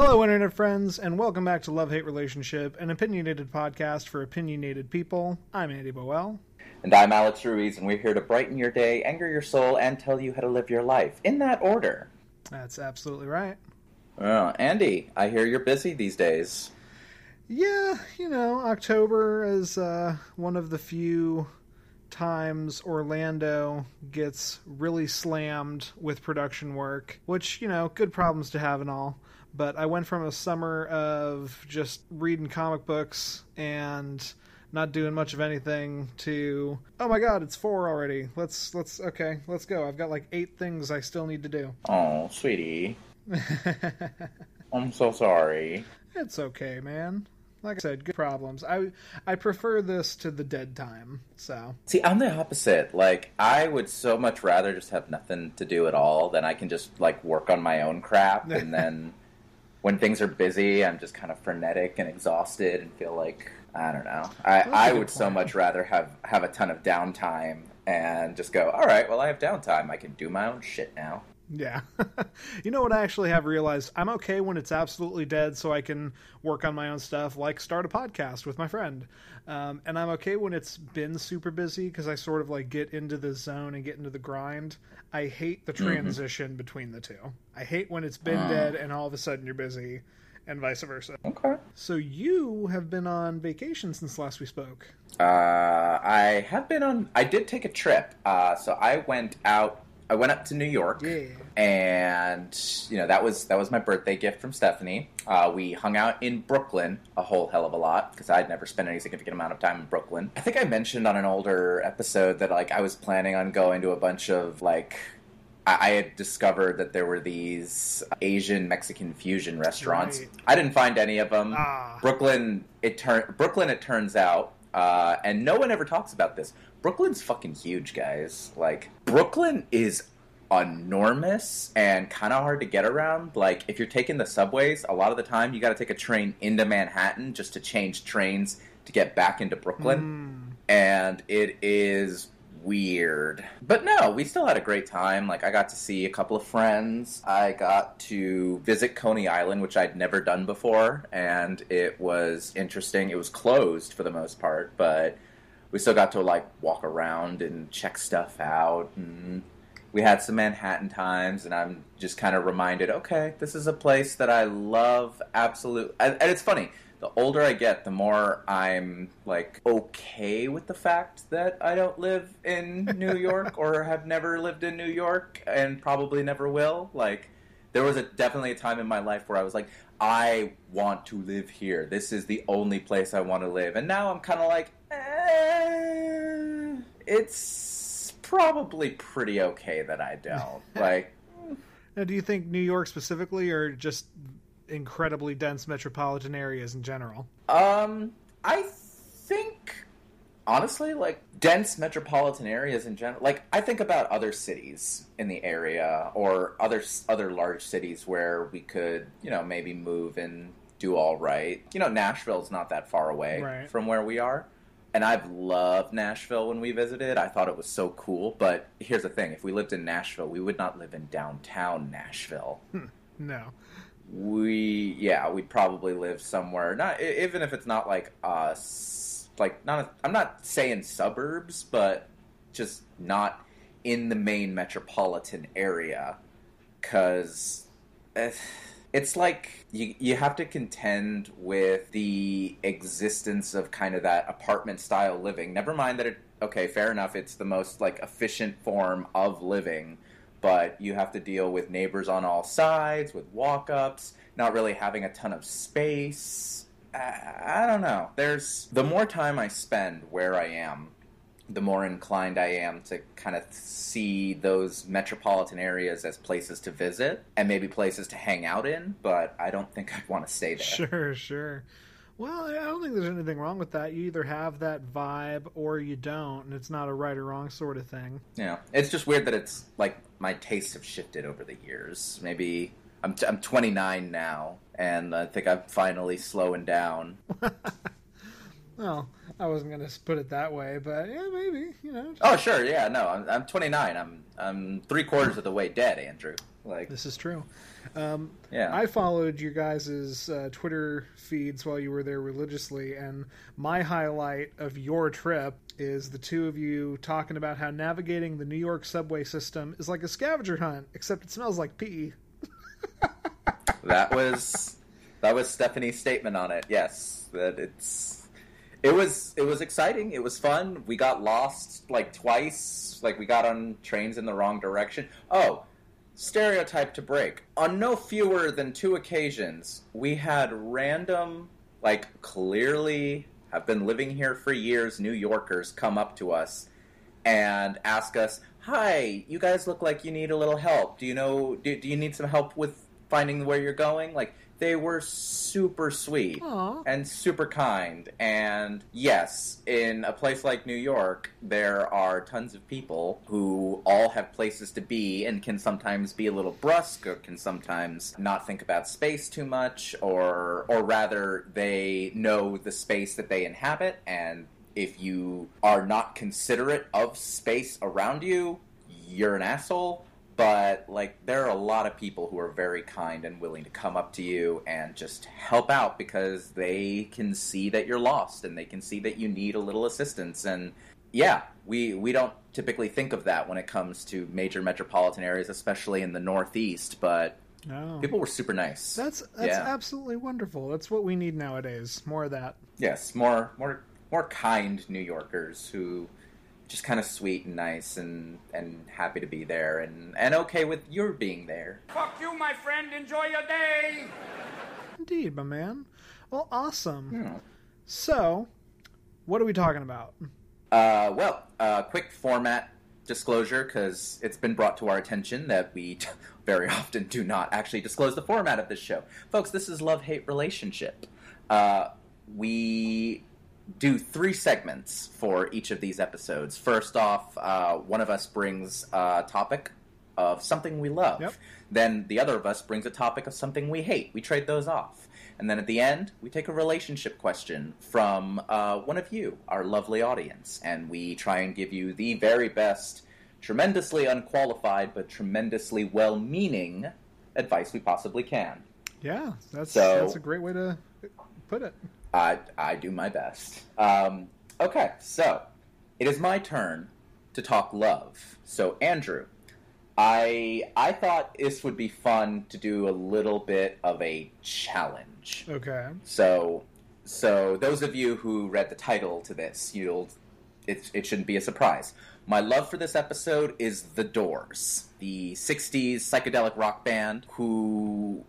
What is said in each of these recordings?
Hello, Internet friends, and welcome back to Love Hate Relationship, an opinionated podcast for opinionated people. I'm Andy Boel. And I'm Alex Ruiz, and we're here to brighten your day, anger your soul, and tell you how to live your life in that order. That's absolutely right. Well, Andy, I hear you're busy these days. Yeah, you know, October is uh, one of the few times Orlando gets really slammed with production work, which, you know, good problems to have and all. But I went from a summer of just reading comic books and not doing much of anything to oh my god it's four already let's let's okay let's go i've got like eight things i still need to do Oh, sweetie. I'm so sorry. it's okay man like i said good problems i i prefer this to the dead time so See, I'm the opposite. Like, I would so much rather just have nothing to do at all than I can just, like, work on my own crap. and then when things are busy, I'm just kind of frenetic and exhausted and feel like, I don't know. I, I would so much rather have, have a ton of downtime and just go, all right, well, I have downtime. I can do my own shit now. Yeah. you know what I actually have realized? I'm okay when it's absolutely dead so I can work on my own stuff, like start a podcast with my friend. Um, and I'm okay when it's been super busy because I sort of like get into the zone and get into the grind. I hate the transition between the two. I hate when it's been Ah. dead and all of a sudden you're busy and vice versa. Okay. So you have been on vacation since last we spoke. Uh, I have been on. I did take a trip. Uh, so I went out. I went up to New York, Yeah. and you know that was that was my birthday gift from Stephanie. Uh, we hung out in Brooklyn a whole hell of a lot because I'd never spent any significant amount of time in Brooklyn. I think I mentioned on an older episode that like I was planning on going to a bunch of like. I had discovered that there were these Asian Mexican fusion restaurants. Right. I didn't find any of them. Ah. Brooklyn, it turn Brooklyn. It turns out, uh, and no one ever talks about this. Brooklyn's fucking huge, guys. Like Brooklyn is enormous and kind of hard to get around. Like if you're taking the subways, a lot of the time you got to take a train into Manhattan just to change trains to get back into Brooklyn, Mm. and it is weird. But no, we still had a great time. Like I got to see a couple of friends. I got to visit Coney Island, which I'd never done before, and it was interesting. It was closed for the most part, but we still got to like walk around and check stuff out and we had some Manhattan times and I'm just kind of reminded, okay, this is a place that I love absolute and, and it's funny. The older I get, the more I'm like okay with the fact that I don't live in New York or have never lived in New York and probably never will. Like there was a definitely a time in my life where I was like, I want to live here. This is the only place I want to live. And now I'm kind of like, eh, it's probably pretty okay that I don't. like, Now, do you think New York specifically, or just incredibly dense metropolitan areas in general? um, I think honestly, like dense metropolitan areas in general. Like, I think about other cities in the area or other other large cities where we could, you know, maybe move and do all right. You know, Nashville's not that far away Right. from where we are. And I've loved Nashville when we visited. I thought it was so cool. But here's the thing if we lived in Nashville, we would not live in downtown Nashville. Hmm. No. We, yeah, we'd probably live somewhere, not even if it's not like us, like, not, a, I'm not saying suburbs, but just not in the main metropolitan area. Because eh, it's like you, you have to contend with the existence of kind of that apartment style living. Never mind that it, okay, fair enough, it's the most like efficient form of living, but you have to deal with neighbors on all sides, with walk ups, not really having a ton of space. I, I don't know. There's the more time I spend where I am, the more inclined I am to kind of see those metropolitan areas as places to visit and maybe places to hang out in, but I don't think I'd want to stay there. Sure, sure. Well, I don't think there's anything wrong with that. You either have that vibe or you don't, and it's not a right or wrong sort of thing. Know, it's just weird that it's like my tastes have shifted over the years. Maybe I'm, t- I'm 29 now, and I think I'm finally slowing down. Well, I wasn't going to put it that way, but yeah, maybe you know. Oh, sure, yeah, no, I'm, I'm 29. I'm I'm three quarters of the way dead, Andrew. Like This is true. Um, Yeah. I followed your guys' uh, Twitter feeds while you were there religiously, and my highlight of your trip is the two of you talking about how navigating the New York subway system is like a scavenger hunt, except it smells like pee. that was that was Stephanie's statement on it. Yes, that it's it was it was exciting. It was fun. We got lost like twice. Like we got on trains in the wrong direction. Oh, stereotype to break. On no fewer than two occasions, we had random like clearly have been living here for years New Yorkers come up to us and ask us, "Hi, you guys look like you need a little help. Do you know? Do, do you need some help with finding where you're going?" Like they were super sweet Aw. and super kind. And yes, in a place like New York, there are tons of people who all have places to be and can sometimes be a little brusque or can sometimes not think about space too much or or rather they know the space that they inhabit and if you are not considerate of space around you, you're an asshole. But like, there are a lot of people who are very kind and willing to come up to you and just help out because they can see that you're lost and they can see that you need a little assistance. And yeah, we we don't typically think of that when it comes to major metropolitan areas, especially in the Northeast. But Oh. people were super nice. That's that's Yeah. absolutely wonderful. That's what we need nowadays. More of that. Yes, more more more kind New Yorkers who just kind of sweet and nice and and happy to be there and and okay with your being there. Fuck you, my friend. Enjoy your day. Indeed, my man. Well, awesome. Hmm. So, what are we talking about? Uh, well, uh, quick format disclosure because it's been brought to our attention that we very often do not actually disclose the format of this show, folks. This is love hate relationship. Uh, we do three segments for each of these episodes. First off, uh, one of us brings a topic of something we love. Yep. Then the other of us brings a topic of something we hate. We trade those off. And then at the end, we take a relationship question from uh, one of you, our lovely audience, and we try and give you the very best, tremendously unqualified, but tremendously well meaning advice we possibly can. Yeah, that's So- that's a great way to put it. I, I do my best. Um, okay, so it is my turn to talk love. So, Andrew, I I thought this would be fun to do a little bit of a challenge. Okay. So, so those of you who read the title to this, you'll it, it shouldn't be a surprise. My love for this episode is The Doors, the '60s psychedelic rock band who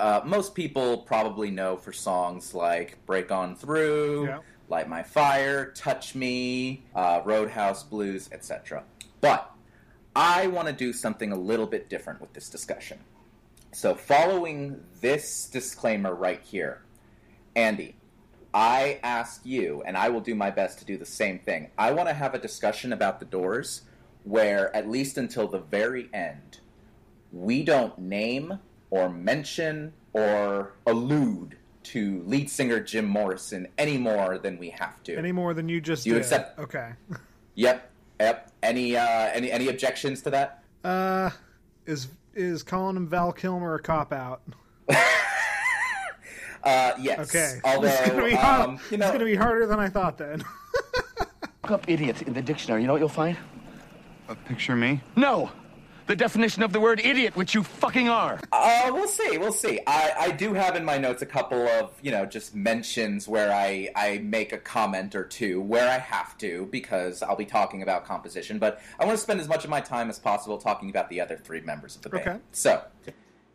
uh, most people probably know for songs like "Break On Through," Yeah. "Light My Fire," "Touch Me," uh, "Roadhouse Blues," etc. But I want to do something a little bit different with this discussion. So, following this disclaimer right here, Andy, I ask you, and I will do my best to do the same thing. I want to have a discussion about the doors where, at least until the very end, we don't name or mention or allude to lead singer Jim Morrison any more than we have to. Any more than you just You did? accept- Okay. Yep, yep. Any uh, any any objections to that? Uh, is is calling him Val Kilmer a cop out? Uh, yes. Okay. Although, it's gonna be hard. um, you know, it's gonna be harder than I thought. Then. Look up idiot in the dictionary. You know what you'll find? A picture me? No! The definition of the word idiot, which you fucking are. Uh, we'll see. We'll see. I, I do have in my notes a couple of you know just mentions where I I make a comment or two where I have to because I'll be talking about composition, but I want to spend as much of my time as possible talking about the other three members of the band. Okay. So,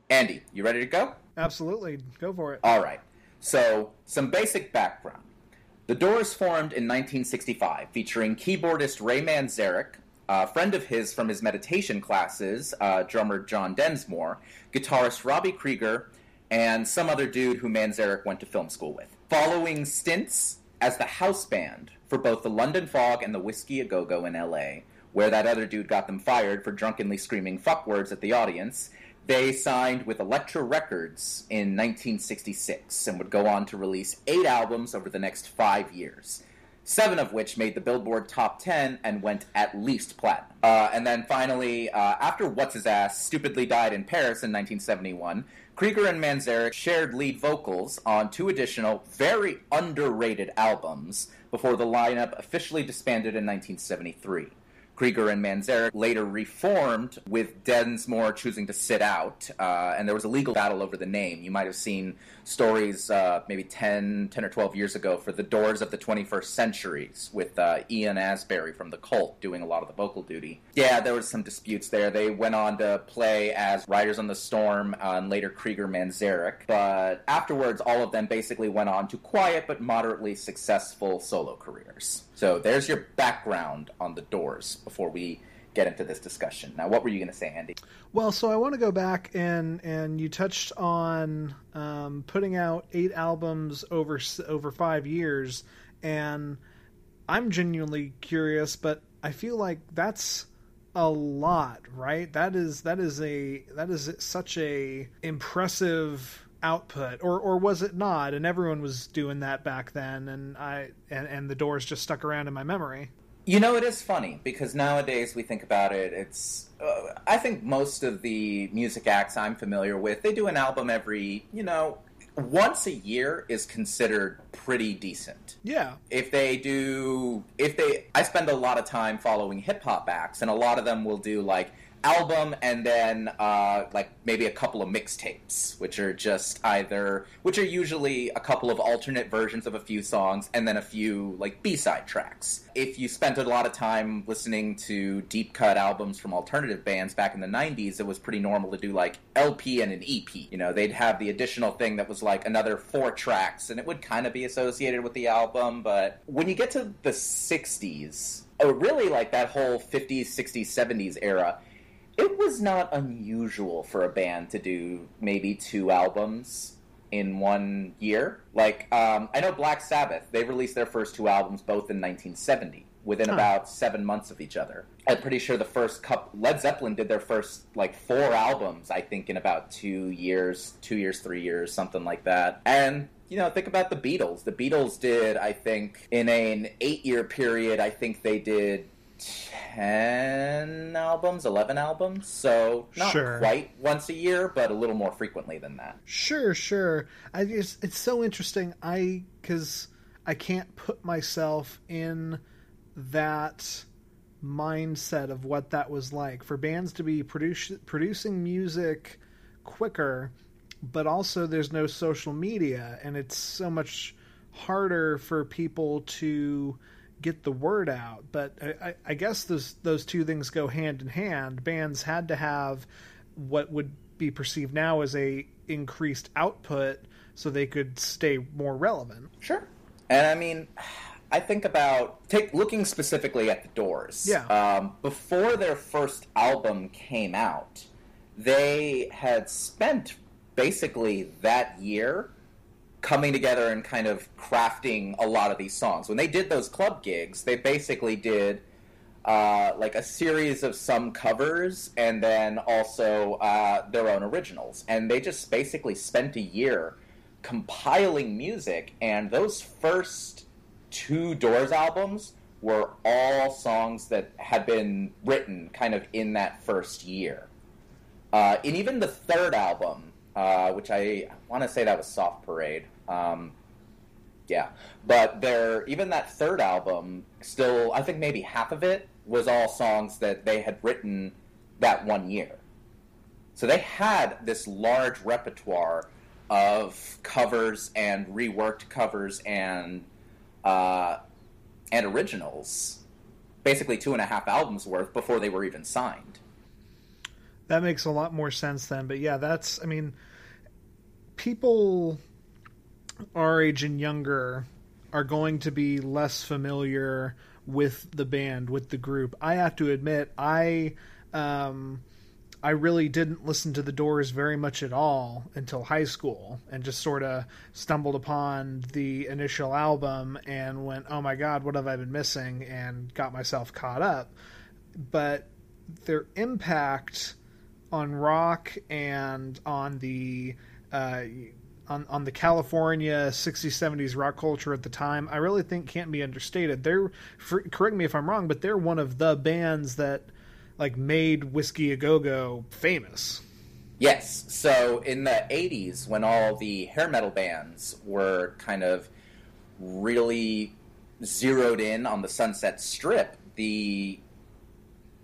Andy, you ready to go? Absolutely, go for it. All right. So, some basic background. The Doors formed in 1965, featuring keyboardist Ray Manzarek, a friend of his from his meditation classes, uh, drummer John Densmore, guitarist Robbie Krieger, and some other dude who Manzarek went to film school with. Following stints as the house band for both the London Fog and the Whiskey A Go Go in LA, where that other dude got them fired for drunkenly screaming fuck words at the audience, They signed with Elektra Records in 1966 and would go on to release eight albums over the next five years, seven of which made the Billboard Top 10 and went at least platinum. Uh, and then finally, uh, after What's His Ass stupidly died in Paris in 1971, Krieger and Manzarek shared lead vocals on two additional, very underrated albums before the lineup officially disbanded in 1973. Krieger and Manzarek later reformed with Densmore choosing to sit out, uh, and there was a legal battle over the name. You might have seen stories uh, maybe 10, 10 or 12 years ago for The Doors of the 21st Centuries with uh, Ian Astbury from The Cult doing a lot of the vocal duty. Yeah, there was some disputes there. They went on to play as Riders on the Storm uh, and later Krieger Manzarek, but afterwards all of them basically went on to quiet but moderately successful solo careers. So there's your background on The Doors before we get into this discussion. Now, what were you going to say, Andy? Well, so I want to go back and and you touched on um, putting out eight albums over over five years, and I'm genuinely curious, but I feel like that's a lot, right? That is that is a that is such a impressive output or or was it not and everyone was doing that back then and i and, and the doors just stuck around in my memory you know, it is funny because nowadays we think about it. It's uh, I think most of the music acts I'm familiar with they do an album every you know once a year is considered pretty decent. Yeah. If they do, if they, I spend a lot of time following hip hop acts, and a lot of them will do like album and then uh, like maybe a couple of mixtapes, which are just either which are usually a couple of alternate versions of a few songs and then a few like B side tracks. If you spent a lot of time listening to deep cut albums from alternative bands back in the '90s, it was pretty normal to do like LP and an EP. You know, they'd have the additional thing that was like another four tracks, and it would kind of be associated with the album. But when you get to the '60s, or really like that whole 50s, 60s, 70s era, it was not unusual for a band to do maybe two albums in one year. Like, um, I know Black Sabbath, they released their first two albums both in 1970, within about seven months of each other. I'm pretty sure the first couple, Led Zeppelin did their first, like, four albums, I think, in about two years, two years, three years, something like that. And you know, think about the Beatles. The Beatles did, I think, in an eight year period, I think they did 10 albums, 11 albums. So not sure. quite once a year, but a little more frequently than that. Sure, sure. I just, it's so interesting. I, because I can't put myself in that mindset of what that was like for bands to be produce, producing music quicker, but also there's no social media, and it's so much harder for people to get the word out. But I, I guess those those two things go hand in hand. Bands had to have what would be perceived now as a increased output so they could stay more relevant. Sure. And I mean, I think about take looking specifically at the Doors. Yeah. Um, before their first album came out, they had spent basically that year coming together and kind of crafting a lot of these songs. When they did those club gigs, they basically did uh, like a series of some covers and then also uh, their own originals. And they just basically spent a year compiling music, and those first two Doors albums were all songs that had been written kind of in that first year. Uh, and even the third album, uh, which I want to say that was Soft Parade. Um, yeah, but there, even that third album, still, I think maybe half of it was all songs that they had written that one year. So they had this large repertoire of covers and reworked covers and uh, and originals, basically two and a half albums worth before they were even signed. That makes a lot more sense then. But yeah, that's I mean, people our age and younger are going to be less familiar with the band, with the group. I have to admit, I um, I really didn't listen to the Doors very much at all until high school, and just sort of stumbled upon the initial album and went, "Oh my God, what have I been missing?" and got myself caught up. But their impact on rock and on the uh, on on the California 60s 70s rock culture at the time, I really think can't be understated. They're for, correct me if I'm wrong, but they're one of the bands that like made Whiskey a Go Go famous. Yes. So in the 80s, when all the hair metal bands were kind of really zeroed in on the Sunset Strip, the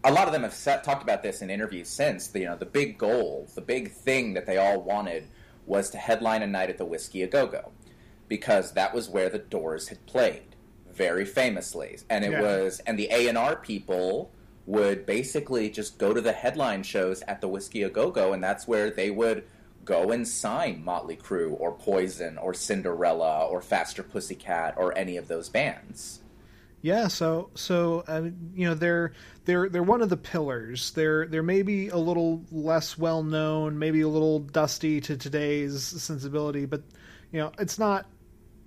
a lot of them have set, talked about this in interviews since. The, you know, the big goal, the big thing that they all wanted was to headline a night at the Whiskey a Go Go, because that was where the Doors had played very famously, and it Yeah. was and the A and R people would basically just go to the headline shows at the Whiskey a Go Go, and that's where they would go and sign Motley Crue or Poison or Cinderella or Faster Pussycat or any of those bands. Yeah, so so uh, you know they're they're they're one of the pillars. They're they're maybe a little less well known, maybe a little dusty to today's sensibility, but you know it's not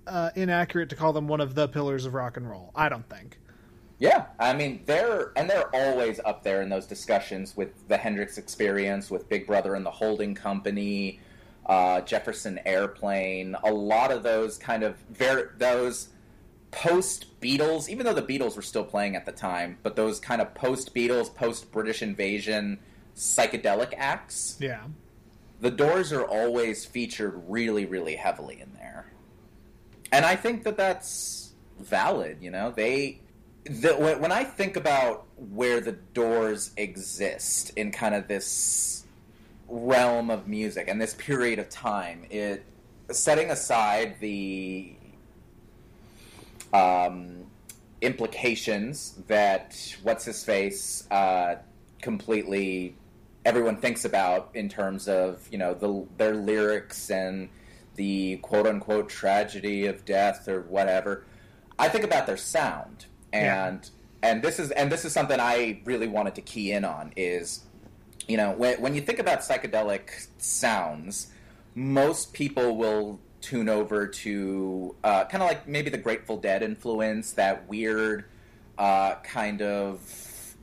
uh, inaccurate to call them one of the pillars of rock and roll. I don't think. Yeah, I mean they're and they're always up there in those discussions with the Hendrix Experience, with Big Brother and the Holding Company, uh, Jefferson Airplane. A lot of those kind of very those post Beatles, even though the Beatles were still playing at the time, but those kind of post Beatles, post British Invasion psychedelic acts. Yeah, The Doors are always featured really, really heavily in there, and I think that that's valid. You know, they the, when, when I think about where the Doors exist in kind of this realm of music and this period of time, it setting aside the um, implications that what's his face uh, completely everyone thinks about in terms of you know the their lyrics and the quote unquote tragedy of death or whatever. I think about their sound and and this is and this is something I really wanted to key in on is you know when when you think about psychedelic sounds, most people will tune over to uh, kind of like maybe the Grateful Dead influence, that weird uh, kind of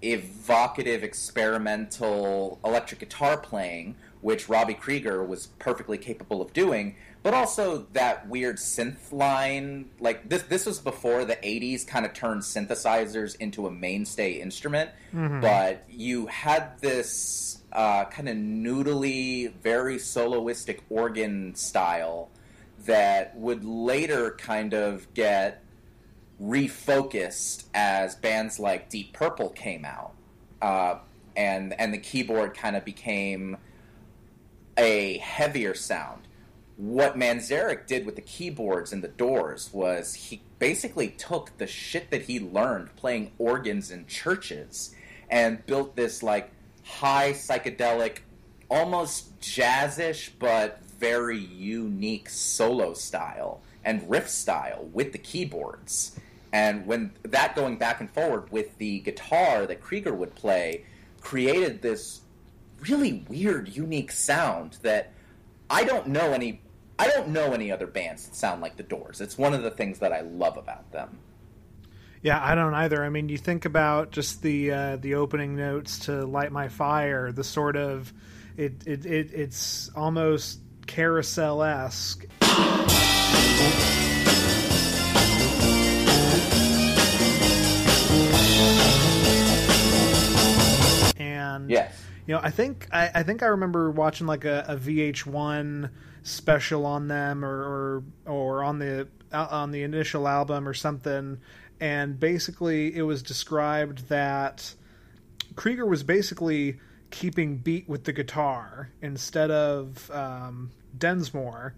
evocative experimental electric guitar playing, which Robbie Krieger was perfectly capable of doing, but also that weird synth line. Like this, this was before the '80s kind of turned synthesizers into a mainstay instrument, but you had this uh, kind of noodly, very soloistic organ style that would later kind of get refocused as bands like Deep Purple came out, uh, and and the keyboard kind of became a heavier sound. What Manzarek did with the keyboards and the Doors was he basically took the shit that he learned playing organs in churches and built this like high psychedelic, almost jazzish but very unique solo style and riff style with the keyboards. And when that going back and forward with the guitar that Krieger would play created this really weird, unique sound that I don't know any. I don't know any other bands that sound like the Doors. It's one of the things that I love about them. yeah, I don't either. I mean, you think about just the uh, the opening notes to "Light My Fire," the sort of it it, it it's almost carousel esque. And Yes. you know, I think I, I think I remember watching like a, a VH1 special on them, or or, or on the uh, on the initial album or something, and basically it was described that Krieger was basically keeping beat with the guitar instead of um, Densmore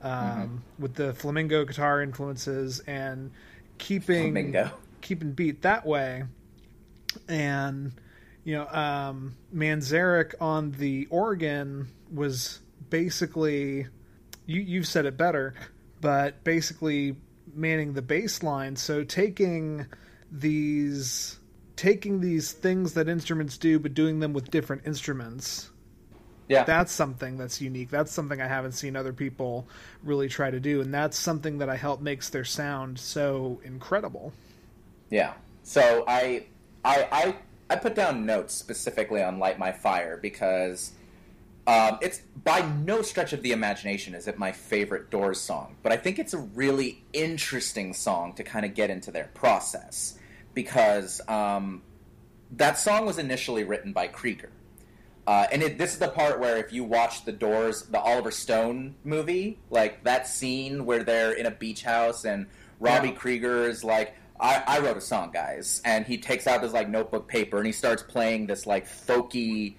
um, with the flamingo guitar influences and keeping Flamingo. keeping beat that way and you know um, Manzarek on the organ was basically you you've said it better, but basically manning the bass line. So taking these taking these things that instruments do, but doing them with different instruments. Yeah. That's something that's unique. That's something I haven't seen other people really try to do, and that's something that I help makes their sound so incredible. Yeah. So I, I, I, I put down notes specifically on "Light My Fire" because Um, it's by no stretch of the imagination is it my favorite Doors song, but I think it's a really interesting song to kind of get into their process because um, that song was initially written by Krieger. Uh, and it, this is the part where if you watch the Doors, the Oliver Stone movie, like that scene where they're in a beach house and Robbie Yeah. Krieger is like, I, I wrote a song, guys, and he takes out this like notebook paper and he starts playing this like folky,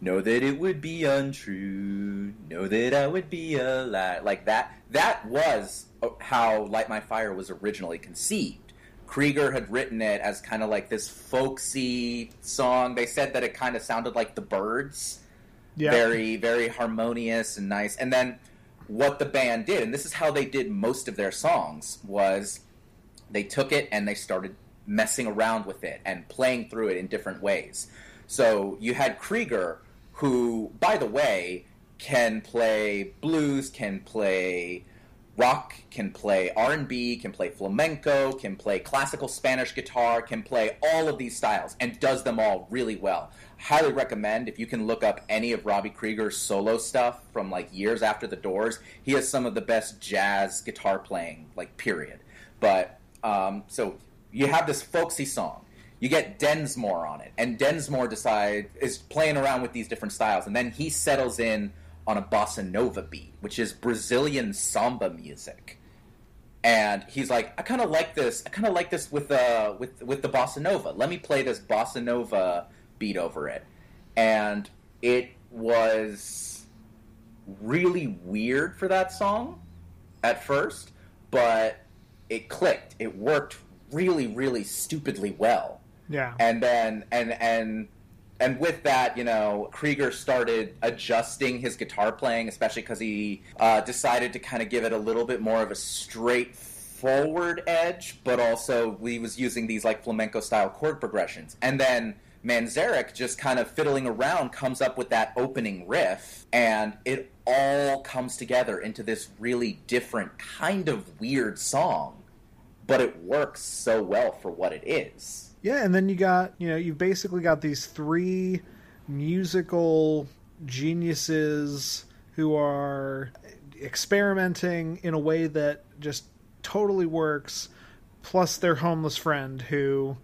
know that it would be untrue, know that I would be a lie, like that. That was uh, how Light My Fire was originally conceived. Krieger had written it as kind of like this folksy song. They said that it kind of sounded like the Byrds Yeah. very very harmonious and nice and then what the band did and this is how they did most of their songs was they took it and they started messing around with it and playing through it in different ways so you had krieger who by the way can play blues can play rock can play r&b can play flamenco can play classical spanish guitar can play all of these styles and does them all really well. Highly recommend if you can look up any of robbie krieger's solo stuff from like years after the doors he has some of the best jazz guitar playing like period. But um, so you have this folksy song. You get densmore on it and densmore decide is playing around with these different styles and then he settles in on a bossa nova beat which is brazilian samba music. And he's like i kind of like this i kind of like this with uh with with the bossa nova. Let me play this bossa nova beat over it. And it was really weird for that song at first but it clicked. It worked really really stupidly well. Yeah. and then and and and with that, you know, Krieger started adjusting his guitar playing, especially because he uh, decided to kind of give it a little bit more of a straightforward edge, but also he was using these like flamenco style chord progressions. And then Manzarek just kind of fiddling around comes up with that opening riff, and it all comes together into this really different kind of weird song, but it works so well for what it is. Yeah, and then you got, you know, you've basically got these three musical geniuses who are experimenting in a way that just totally works, plus their homeless friend who,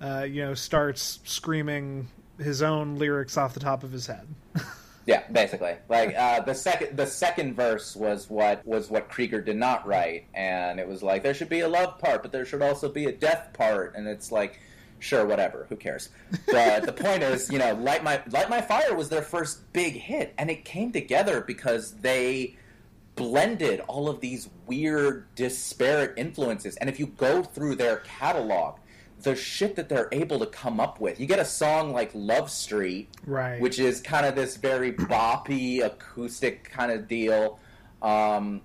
uh, you know, starts screaming his own lyrics off the top of his head. Yeah, basically. Like uh, the second the second verse was what was what Krieger did not write, and it was like there should be a love part, but there should also be a death part, and it's like, sure, whatever, who cares? But the point is, you know, light my light my fire was their first big hit, and it came together because they blended all of these weird, disparate influences, and if you go through their catalog. The shit that they're able to come up with. You get a song like Love Street, Right. which is kind of this very boppy acoustic kind of deal. Um,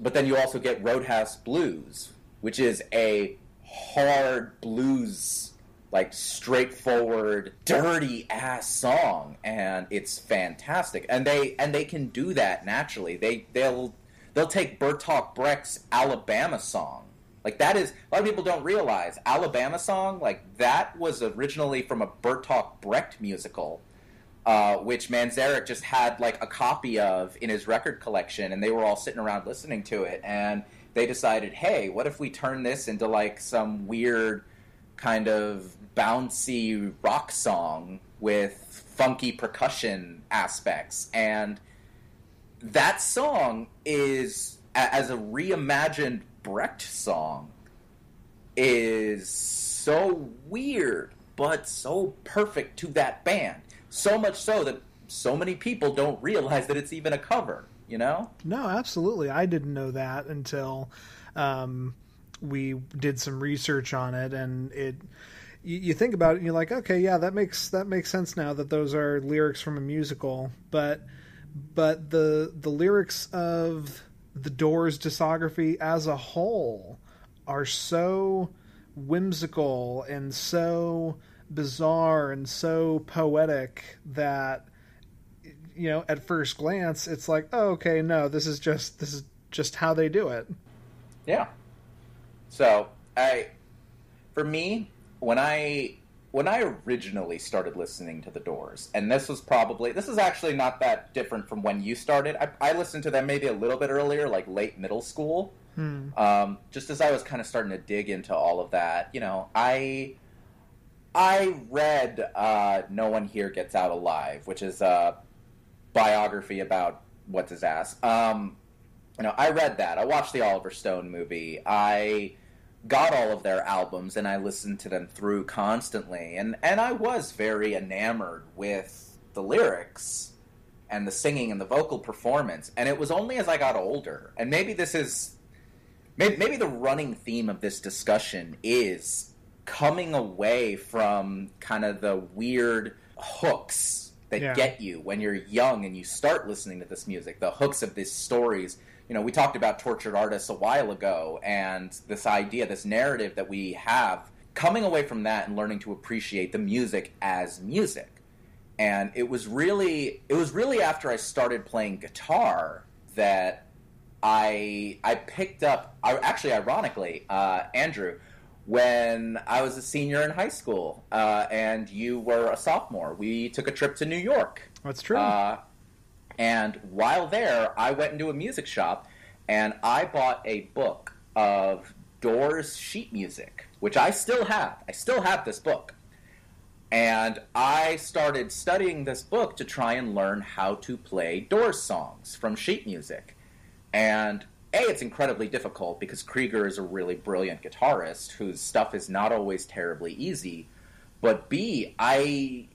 but then you also get Roadhouse Blues, which is a hard blues, like straightforward, dirty ass song, and it's fantastic. And they and they can do that naturally. They they'll they'll take Bertolt Brecht's Alabama song. Like that is a lot of people don't realize Alabama song like that was originally from a Bertolt Brecht musical uh, which Manzarek just had like a copy of in his record collection, and they were all sitting around listening to it, and they decided, hey, what if we turn this into like some weird kind of bouncy rock song with funky percussion aspects, and that song is as a reimagined Brecht song is so weird but so perfect to that band so much so that so many people don't realize that it's even a cover you know No, absolutely. I didn't know that until um, we did some research on it, and it. You, you think about it, and you're like, okay, yeah, that makes that makes sense now that those are lyrics from a musical, but but the the lyrics of the Doors discography as a whole are so whimsical and so bizarre and so poetic that you know at first glance it's like oh, okay no this is just this is just how they do it Yeah. So I, for me, when I when I originally started listening to the Doors, and this was probably this is actually not that different from when you started. I, I listened to them maybe a little bit earlier, like late middle school. Um, just as I was kind of starting to dig into all of that, you know, I I read uh, "No One Here Gets Out Alive," which is a biography about what's his ass. Um, you know, I read that. I watched the Oliver Stone movie. I got all of their albums and I listened to them through constantly, and and I was very enamored with the lyrics and the singing and the vocal performance. And it was only as I got older, and maybe this is maybe, maybe the running theme of this discussion is coming away from kind of the weird hooks that Yeah. get you when you're young and you start listening to this music, the hooks of these stories. You know, we talked about tortured artists a while ago, and this idea, this narrative that we have, coming away from that and learning to appreciate the music as music. And it was really, it was really after I started playing guitar that I I picked up. I, actually, ironically, uh, Andrew, when I was a senior in high school uh, and you were a sophomore, we took a trip to New York. That's true. Uh, and while there, I went into a music shop and I bought a book of Doors sheet music, which I still have. I still have this book. And I started studying this book to try and learn how to play Doors songs from sheet music. And A, it's incredibly difficult because Krieger is a really brilliant guitarist whose stuff is not always terribly easy. But B, I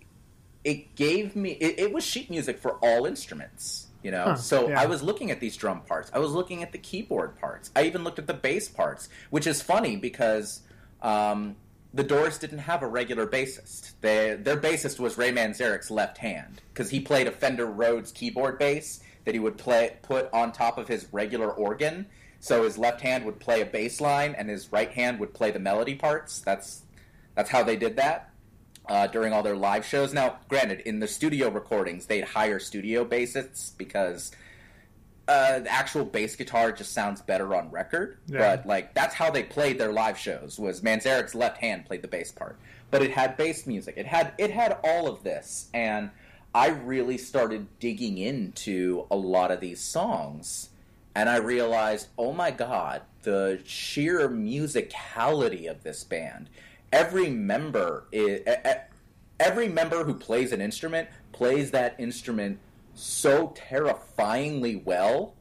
it gave me it, it was sheet music for all instruments you know? Huh, so yeah. i was looking at these drum parts. I was looking at the keyboard parts. I even looked at the bass parts which is funny because um, the doors didn't have a regular bassist. They, their bassist was ray manzarek's left hand because he played a fender rhodes keyboard bass that he would play put on top of his regular organ. So his left hand would play a bass line and his right hand would play the melody parts. That's that's how they did that uh, during all their live shows. Now, granted, in the studio recordings, they'd hire studio bassists because uh, the actual bass guitar just sounds better on record. Yeah. But like that's how they played their live shows. Was Manzarek's left hand played the bass part, but it had bass music. It had it had all of this, and I really started digging into a lot of these songs. And I realized, oh my god, the sheer musicality of this band. Every member is, every member who plays an instrument plays that instrument so terrifyingly well,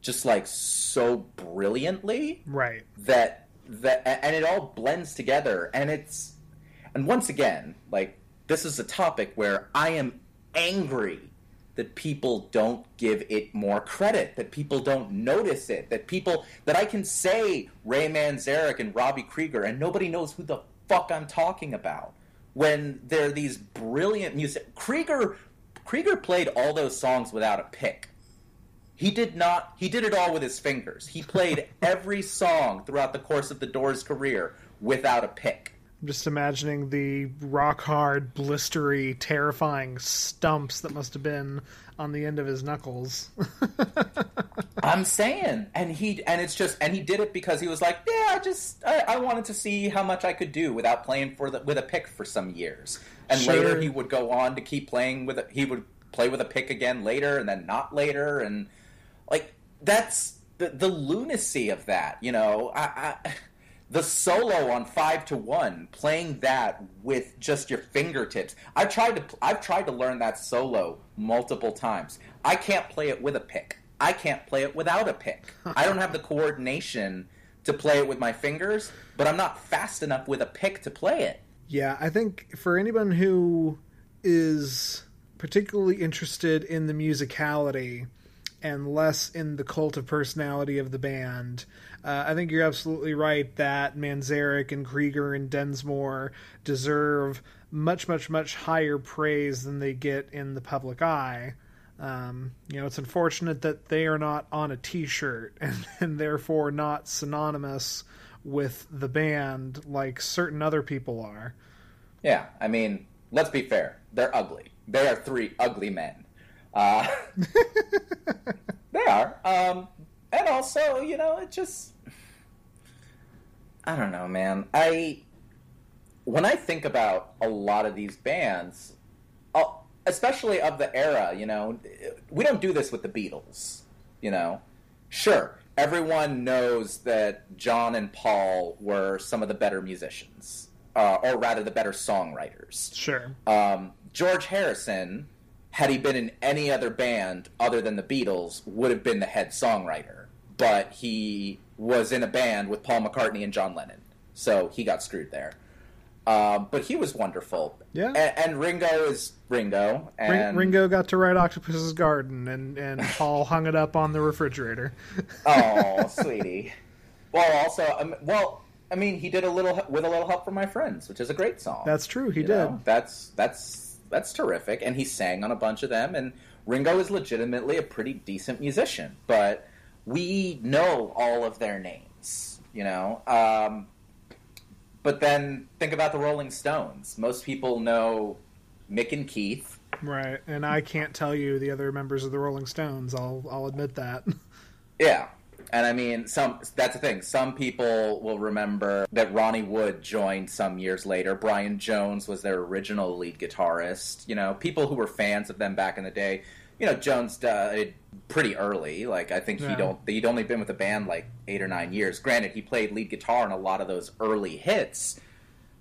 just like so brilliantly right. that that and it all blends together and it's and once again like this is a topic where i am angry that people don't give it more credit that people don't notice it that people that i can say ray manzarek and robbie krieger and nobody knows who the fuck i'm talking about when they're these brilliant music krieger krieger played all those songs without a pick he did not. He did it all with his fingers. He played every song throughout the course of the Doors' career without a pick. I'm just imagining the rock hard, blistery, terrifying stumps that must have been on the end of his knuckles. I'm saying, and he and it's just and he did it because he was like, yeah, I just I, I wanted to see how much I could do without playing for the with a pick for some years. And Sure. later he would go on to keep playing with a, he would play with a pick again later and then not later and like that's the the lunacy of that, you know. I, I the solo on five to one, playing that with just your fingertips. I've tried to I've tried to learn that solo multiple times. I can't play it with a pick. I can't play it without a pick. I don't have the coordination to play it with my fingers, but I'm not fast enough with a pick to play it. Yeah, I think for anyone who is particularly interested in the musicality and less in the cult of personality of the band, uh, I think you're absolutely right that Manzarek and Krieger and Densmore deserve much, much, much higher praise than they get in the public eye. Um, you know, it's unfortunate that they are not on a T-shirt and, and therefore not synonymous with the band like certain other people are. Yeah, I mean, let's be fair. They're ugly. They are three ugly men. Uh, they are. Um, and also, you know, it just. I don't know, man. I. when I think about a lot of these bands, uh, especially of the era, you know, we don't do this with the Beatles. You know, sure, everyone knows that John and Paul were some of the better musicians, uh, or rather, the better songwriters. Sure. Um, George Harrison, had he been in any other band other than the Beatles, would have been the head songwriter. But he was in a band with Paul McCartney and John Lennon, so he got screwed there. Um, but he was wonderful. Yeah. A- And, Ringo is Ringo. And Ringo got to write Octopus's Garden, and, and Paul hung it up on the refrigerator. Oh, sweetie. Well, also, um, well, I mean, he did a little with a little help from my friends, which is a great song. That's true, he You did. know, That's that's that's terrific, and he sang on a bunch of them. And Ringo is legitimately a pretty decent musician, but we know all of their names, you know. Um, but then think about the Rolling Stones. Most people know Mick and Keith. Right, and I can't tell you the other members of the Rolling Stones. I'll I'll admit that. Yeah. And I mean, some that's the thing. Some people will remember that Ronnie Wood joined some years later. Brian Jones was their original lead guitarist. You know, people who were fans of them back in the day. You know, Jones died pretty early. Like I think Yeah. he'd, on- he'd only been with the band like eight or nine years. Granted, he played lead guitar in a lot of those early hits,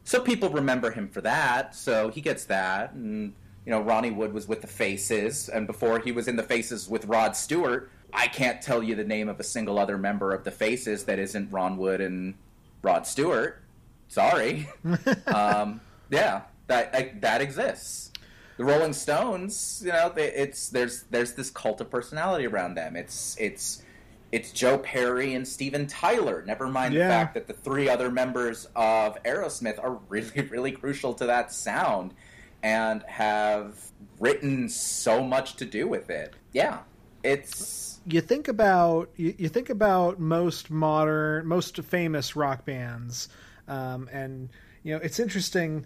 so people remember him for that. So he gets that. And you know, Ronnie Wood was with the Faces, and before he was in the Faces with Rod Stewart, I can't tell you the name of a single other member of the Faces that isn't Ron Wood and Rod Stewart. Sorry. um, yeah, that I, that exists. The Rolling Stones, you know, they, it's there's there's this cult of personality around them. It's it's it's Joe Perry and Steven Tyler. Never mind Yeah. the fact that the three other members of Aerosmith are really really crucial to that sound and have written so much to do with it. Yeah, it's you think about you, you think about most modern most famous rock bands um, and you know it's interesting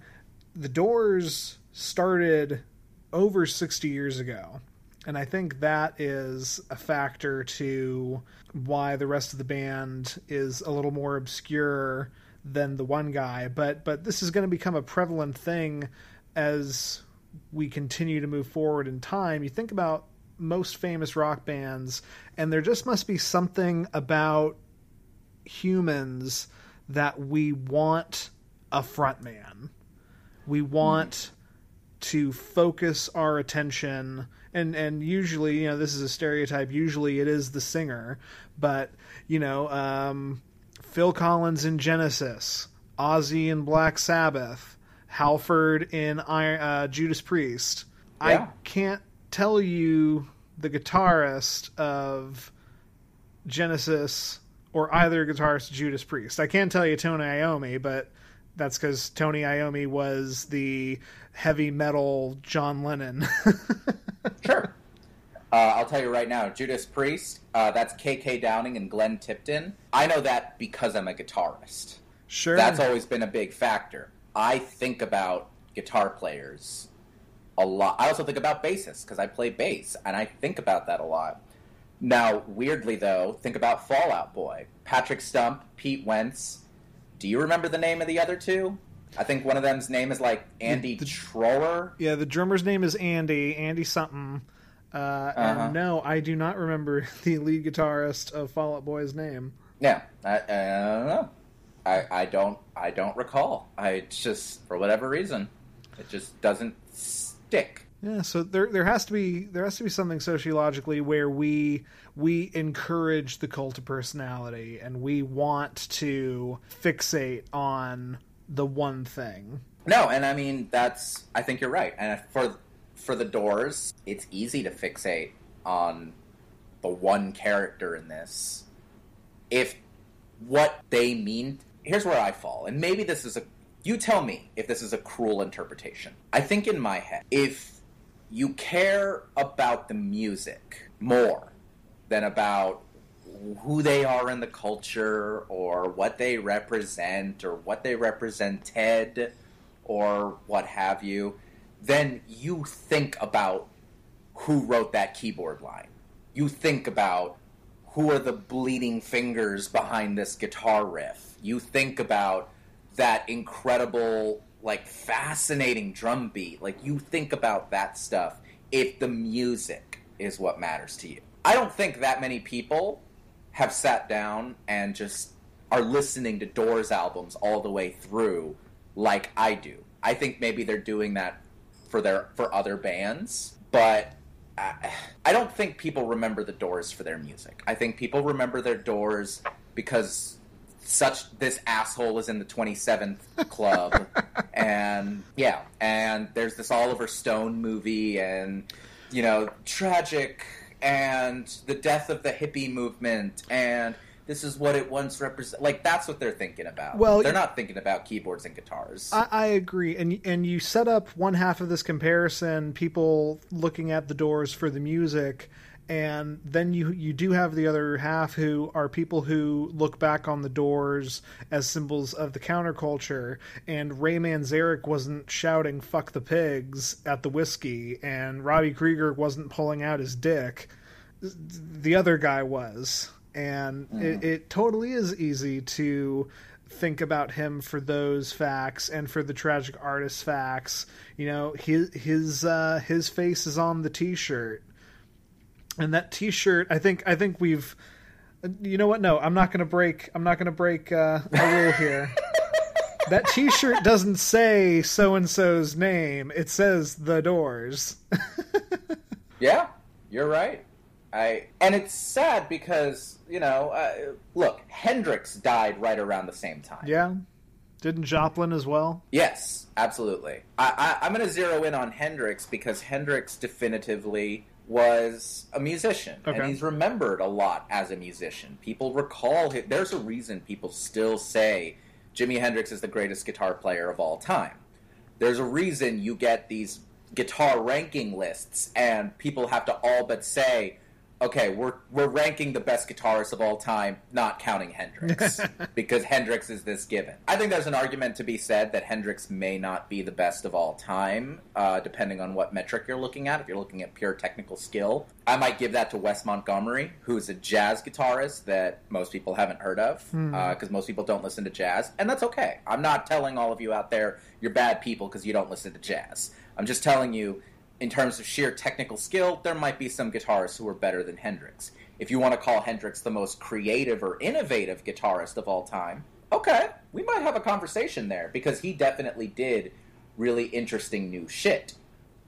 the doors started over 60 years ago and i think that is a factor to why the rest of the band is a little more obscure than the one guy but but this is going to become a prevalent thing as we continue to move forward in time. You think about most famous rock bands, and there just must be something about humans that we want a frontman. We want to focus our attention and and usually you know this is a stereotype usually it is the singer but you know um, phil collins in genesis ozzy in black sabbath halford in Iron, uh, judas priest Yeah. i can't tell you the guitarist of Genesis or either guitarist Judas Priest. I can tell you Tony Iommi, but that's because Tony Iommi was the heavy metal John Lennon. Sure. Uh, I'll tell you right now, Judas Priest, uh, that's KK Downing and Glenn Tipton. I know that because I'm a guitarist. sure. That's always been a big factor. I think about guitar players a lot. I also think about bassists because I play bass, and I think about that a lot. Now, weirdly though, think about Fall Out Boy, Patrick Stump, Pete Wentz. Do you remember the name of the other two? I think one of them's name is like Andy The- Trower. yeah, the drummer's name is Andy, Andy something. Uh, Uh-huh. And no, I do not remember the lead guitarist of Fall Out Boy's name. Yeah, I, I don't know. I, I don't I don't recall. I just for whatever reason, it just doesn't Yeah, so there there has to be there has to be something sociologically where we we encourage the cult of personality and we want to fixate on the one thing. No, and I mean that's I think you're right. And for for the Doors, it's easy to fixate on the one character in this. If what they mean, here's where I fall, and maybe this is a you tell me if this is a cruel interpretation. I think in my head, if you care about the music more than about who they are in the culture or what they represent or what they represented or what have you, then you think about who wrote that keyboard line. You think about who are the bleeding fingers behind this guitar riff. You think about that incredible, like fascinating drum beat. Like you think about that stuff if the music is what matters to you. I don't think that many people have sat down and just are listening to Doors albums all the way through like I do. I think maybe they're doing that for their for other bands, but I, I don't think people remember the Doors for their music. I think people remember their Doors because such this asshole is in the 27th club. And yeah and there's this oliver stone movie and you know tragic and the death of the hippie movement and this is what it once represented like that's what they're thinking about. Well, they're not thinking about keyboards and guitars. I, I agree, and and you set up one half of this comparison, people looking at the Doors for the music, and then you you do have the other half who are people who look back on the Doors as symbols of the counterculture. And Ray Manzarek wasn't shouting "fuck the pigs" at the whiskey, and Robbie Krieger wasn't pulling out his dick. The other guy was, and it, it totally is easy to think about him for those facts and for the tragic artist facts. You know, his his uh, his face is on the T-shirt, and that T-shirt. I think I think we've. You know what? No, I'm not going to break. I'm not to break uh, a rule here. that T-shirt doesn't say so and so's name. It says the Doors. Yeah, you're right. I and it's sad because you know, uh, look, Hendrix died right around the same time. yeah, didn't Joplin as well? Yes, absolutely. I, I, I'm going to zero in on Hendrix because Hendrix definitively was a musician, and he's remembered a lot as a musician. People recall him. There's a reason people still say Jimi Hendrix is the greatest guitar player of all time. There's a reason you get these guitar ranking lists, and people have to all but say, "Okay, we're we're ranking the best guitarists of all time, not counting Hendrix, because Hendrix is this given." I think there's an argument to be said that Hendrix may not be the best of all time, uh, depending on what metric you're looking at. If you're looking at pure technical skill, I might give that to Wes Montgomery, who's a jazz guitarist that most people haven't heard of, because most people don't listen to jazz, and that's okay. I'm not telling all of you out there you're bad people because you don't listen to jazz. I'm just telling you, in terms of sheer technical skill, there might be some guitarists who are better than Hendrix. If you want to call Hendrix the most creative or innovative guitarist of all time, okay, we might have a conversation there because he definitely did really interesting new shit.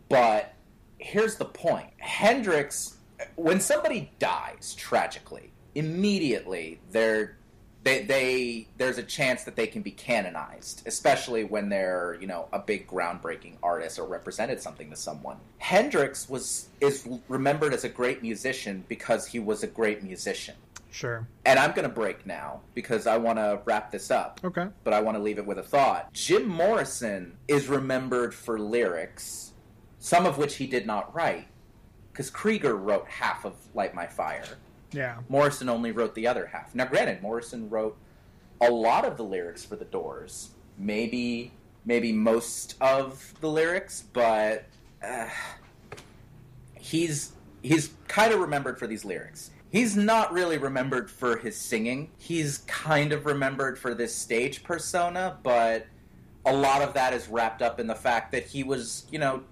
But here's the point Hendrix, when somebody dies tragically, immediately they're they, they there's a chance that they can be canonized, especially when they're you know a big groundbreaking artist or represented something to someone. Hendrix was is remembered as a great musician because he was a great musician. Sure. And I'm going to break now because I want to wrap this up Okay. but I want to leave it with a thought. Jim Morrison is remembered for lyrics, some of which he did not write, because Krieger wrote half of Light My Fire. Yeah. Morrison only wrote the other half. Now, granted, Morrison wrote a lot of the lyrics for the Doors, maybe maybe most of the lyrics, but uh, he's he's kind of remembered for these lyrics. He's not really remembered for his singing. He's kind of remembered for this stage persona, but a lot of that is wrapped up in the fact that he was, you know,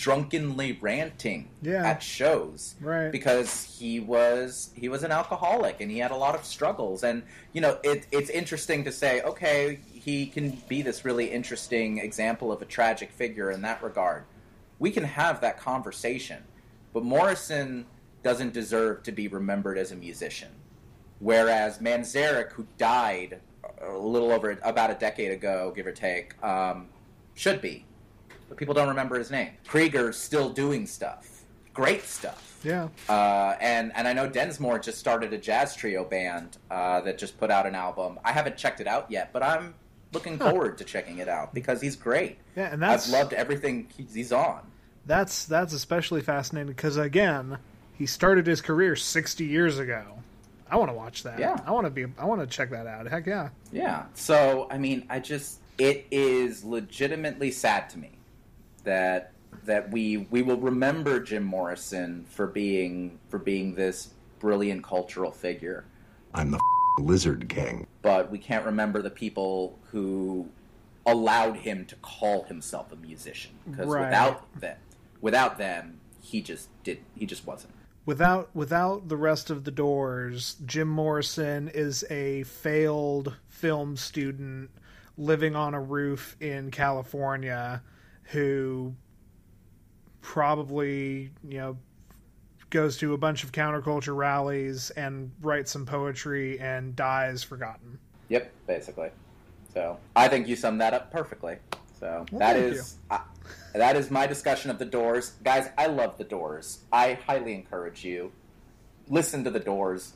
drunkenly ranting Yeah. at shows Right. because he was he was an alcoholic and he had a lot of struggles. And you know it, it's interesting to say okay he can be this really interesting example of a tragic figure in that regard. We can have that conversation. But morrison doesn't deserve to be remembered as a musician. Whereas manzarek who died a little over about a decade ago give or take um, should be but people don't remember his name krieger's still doing stuff great stuff Yeah. uh, and and I know Densmore just started a jazz trio band uh, that just put out an album. I haven't checked it out yet, but I'm looking forward to checking it out because he's great. Yeah, and that's I've loved everything he's, he's on. that's that's especially fascinating because again, he started his career 60 years ago. I want to watch that. Yeah. I want to be. I want to check that out. Heck yeah. Yeah. So I mean, I just it is legitimately sad to me that that we we will remember Jim Morrison for being for being this brilliant cultural figure. I'm the Lizard King. but we can't remember the people who allowed him to call himself a musician because Right. without them, without them, he just did. He just wasn't. Without without the rest of the Doors, Jim Morrison is a failed film student living on a roof in California who probably, you know, goes to a bunch of counterculture rallies and writes some poetry and dies forgotten. Yep, basically. So I think you summed that up perfectly. So Well, that is uh, that is my discussion of the Doors, guys. I love the Doors. I highly encourage you listen to the Doors.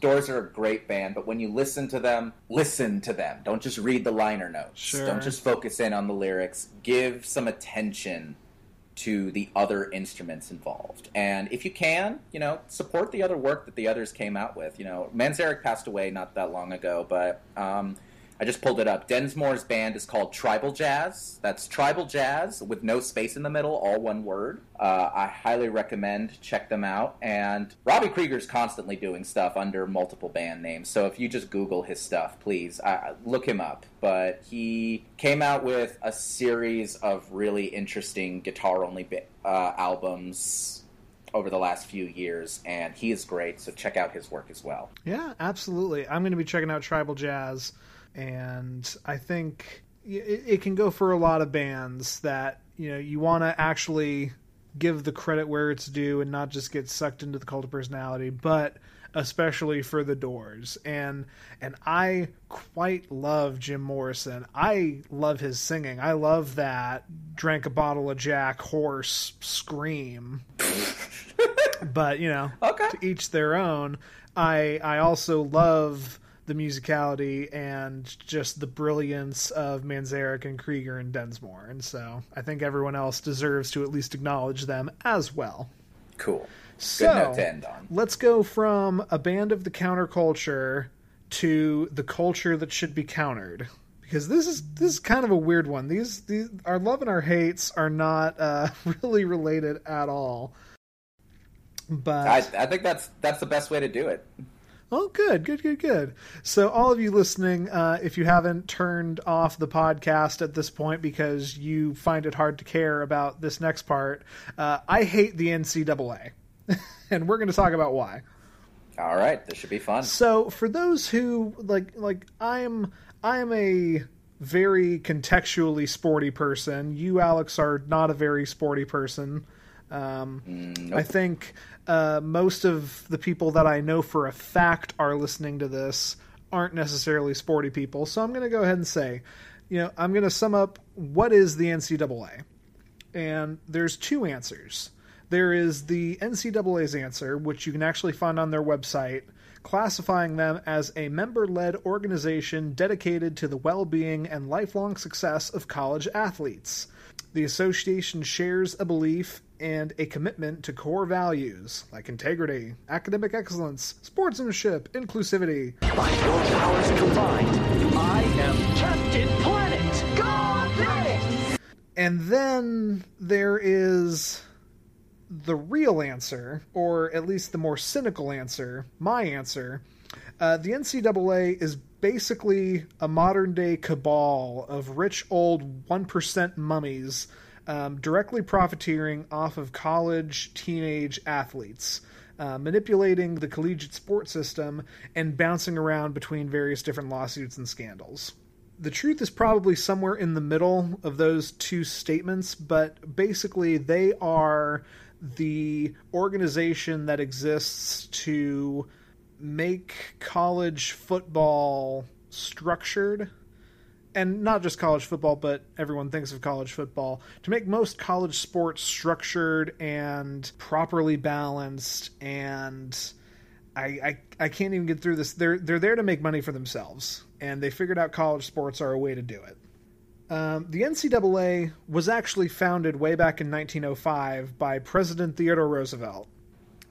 Doors are a great band, but when you listen to them, listen to them. Don't just read the liner notes. Sure. Don't just focus in on the lyrics. Give some attention to the other instruments involved. And if you can, you know, support the other work that the others came out with. You know, Manzarek passed away not that long ago, but um, I just pulled it up. Densmore's band is called Tribal Jazz. That's Tribal Jazz with no space in the middle, all one word. Uh, I highly recommend check them out. And Robbie Krieger's constantly doing stuff under multiple band names. So if you just Google his stuff, please uh, look him up. But he came out with a series of really interesting guitar-only uh, albums over the last few years, and he is great. So check out his work as well. Yeah, absolutely. I'm going to be checking out Tribal Jazz, and I think it, it can go for a lot of bands that you know you want to actually give the credit where it's due and not just get sucked into the cult of personality, but especially for the Doors. And and I quite love Jim Morrison. I love his singing. I love that drank a bottle of Jack horse scream. but you know, Okay. to each their own. I I also love the musicality and just the brilliance of Manzarek and Krieger and Densmore, and so I think everyone else deserves to at least acknowledge them as well. Cool. So Good note to end on. let's go from a band of the counterculture to the culture that should be countered. Because this is this is kind of a weird one. These these our love and our hates are not uh, really related at all. But I, I think that's that's the best way to do it. Oh, good, good, good, good. So, all of you listening, uh, if you haven't turned off the podcast at this point because you find it hard to care about this next part, uh, I hate the NCAA, and we're going to talk about why. All right, this should be fun. So, for those who like, like I'm, I'm a very contextually sporty person. You, Alex, are not a very sporty person. Um, I think uh, most of the people that I know for a fact are listening to this aren't necessarily sporty people. So I'm going to go ahead and say, you know, I'm going to sum up what is the NCAA. And there's two answers. There is the NCAA's answer, which you can actually find on their website, classifying them as a member led organization dedicated to the well being and lifelong success of college athletes. The association shares a belief and a commitment to core values like integrity, academic excellence, sportsmanship, inclusivity, By your powers combined, I am Captain Planet. Go Planet! And then there is the real answer, or at least the more cynical answer, my answer. Uh, the NCAA is basically a modern day cabal of rich old 1% mummies um, directly profiteering off of college teenage athletes. Uh, manipulating the collegiate sports system and bouncing around between various different lawsuits and scandals the truth is probably somewhere in the middle of those two statements, but basically they are the organization that exists to make college football structured. And not just college football, but everyone thinks of college football. To make most college sports structured and properly balanced and I, I I can't even get through this. They're they're there to make money for themselves, and they figured out college sports are a way to do it. Um, the NCAA was actually founded way back in 1905 by President Theodore Roosevelt,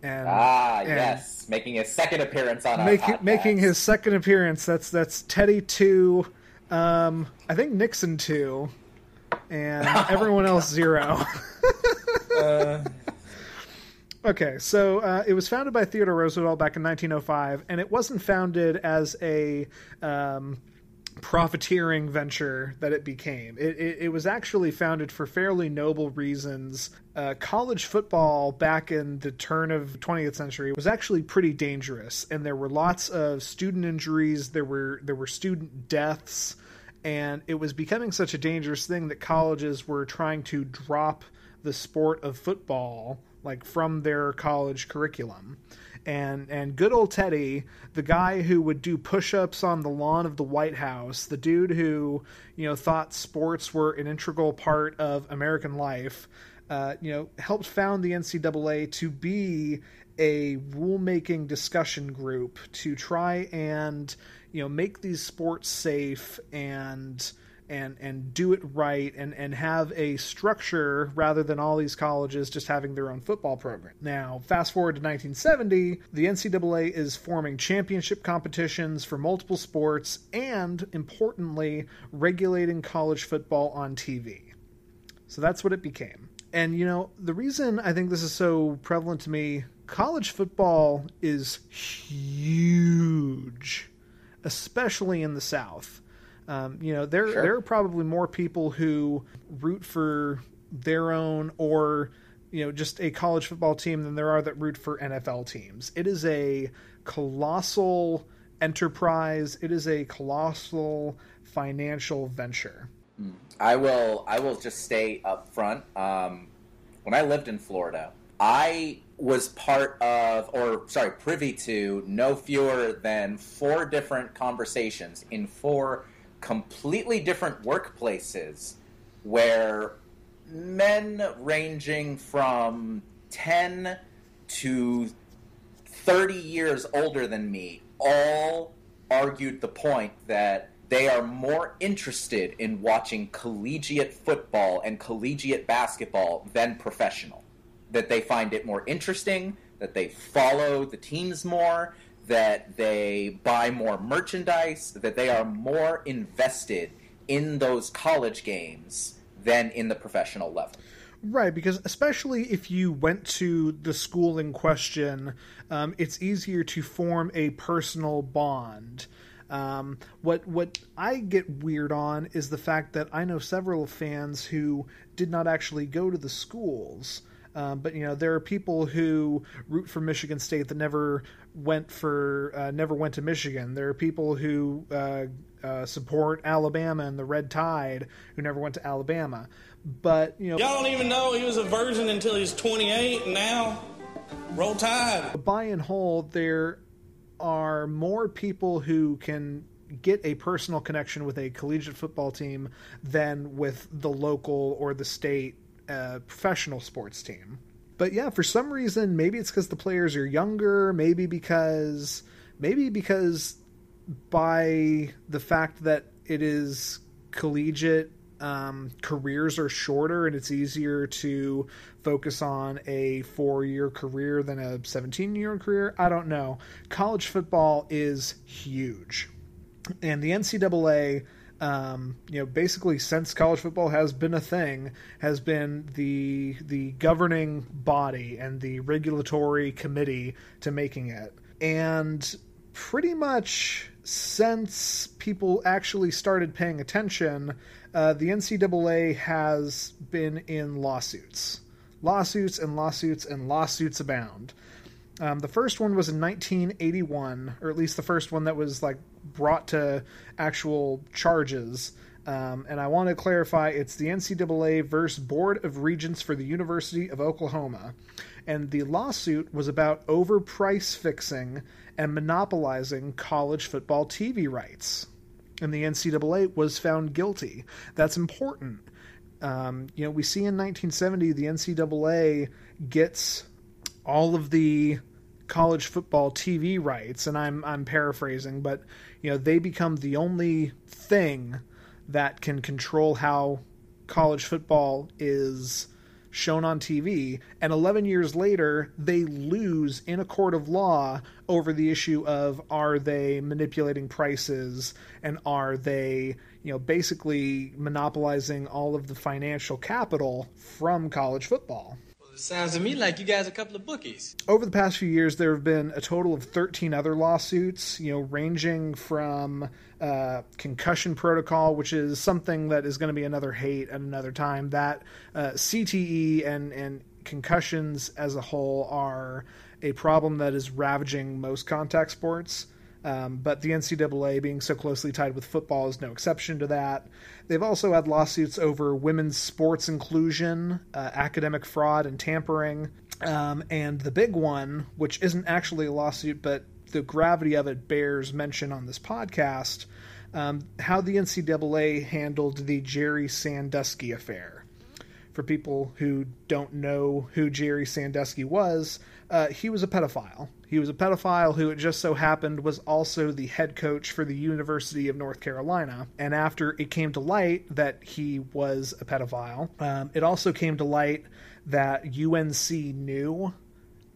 and Ah, and yes, making his second appearance on our making making his second appearance. That's that's Teddy two, um, I think Nixon two, and everyone else zero. Okay, so uh, it was founded by Theodore Roosevelt back in 1905, and it wasn't founded as a um, profiteering venture that it became. It, it, it, was actually founded for fairly noble reasons. Uh, college football back in the turn of 20th century was actually pretty dangerous, and there were lots of student injuries. There were there were student deaths, and it was becoming such a dangerous thing that colleges were trying to drop the sport of football like from their college curriculum and and good old Teddy, the guy who would do push-ups on the lawn of the White House, the dude who you know thought sports were an integral part of American life, uh, you know, helped found the NCAA to be a rulemaking discussion group to try and you know make these sports safe and and and do it right and and have a structure rather than all these colleges just having their own football program. Now, fast forward to 1970, the NCAA is forming championship competitions for multiple sports and importantly, regulating college football on TV. So that's what it became. And you know, the reason I think this is so prevalent to me, college football is huge, especially in the South um, you know, there Sure. there are probably more people who root for their own or you know just a college football team than there are that root for NFL teams. It is a colossal enterprise. It is a colossal financial venture. I will. I will just stay up front. Um, when I lived in Florida, I was part of, or sorry, privy to no fewer than four different conversations in four completely different workplaces where men ranging from 10 to 30 years older than me all argued the point that they are more interested in watching collegiate football and collegiate basketball than professional. That they find it more interesting, that they follow the teams more, that they buy more merchandise, that they are more invested in those college games than in the professional level. Right, because especially if you went to the school in question, um, it's easier to form a personal bond. Um, what what I get weird on is the fact that I know several fans who did not actually go to the schools. Um, but you know there are people who root for Michigan State that never went for uh, never went to Michigan. There are people who uh, uh, support Alabama and the Red Tide who never went to Alabama. But you know Y'all don't even know he was a virgin until he's 28, and now roll tide. by and whole, there are more people who can get a personal connection with a collegiate football team than with the local or the state uh, professional sports team. But yeah, for some reason, maybe it's because the players are younger, maybe because maybe because by the fact that it is collegiate um, careers are shorter and it's easier to focus on a four year career than a 17 year career. I don't know. College football is huge. And the NCAA, um, you know, basically since college football has been a thing, has been the the governing body and the regulatory committee to making it. And pretty much since people actually started paying attention, uh, the NCAA has been in lawsuits. Lawsuits and lawsuits and lawsuits abound. Um, the first one was in 1981, or at least the first one that was like brought to actual charges. Um, and I want to clarify it's the NCAA versus Board of Regents for the University of Oklahoma. And the lawsuit was about overprice fixing and monopolizing college football TV rights. And the NCAA was found guilty. That's important. Um, you know, we see in 1970 the NCAA gets all of the college football TV rights, and I'm I'm paraphrasing, but you know they become the only thing that can control how college football is shown on TV, and 11 years later, they lose in a court of law over the issue of are they manipulating prices and are they, you know, basically monopolizing all of the financial capital from college football. Sounds to me like you guys are a couple of bookies. Over the past few years, there have been a total of 13 other lawsuits, you know, ranging from uh, concussion protocol, which is something that is going to be another hate at another time. That uh, CTE and, and concussions as a whole are a problem that is ravaging most contact sports. Um, but the NCAA, being so closely tied with football, is no exception to that. They've also had lawsuits over women's sports inclusion, uh, academic fraud, and tampering. Um, and the big one, which isn't actually a lawsuit, but the gravity of it bears mention on this podcast, um, how the NCAA handled the Jerry Sandusky affair. For people who don't know who Jerry Sandusky was, uh, he was a pedophile. He was a pedophile who, it just so happened, was also the head coach for the University of North Carolina. And after it came to light that he was a pedophile, um, it also came to light that UNC knew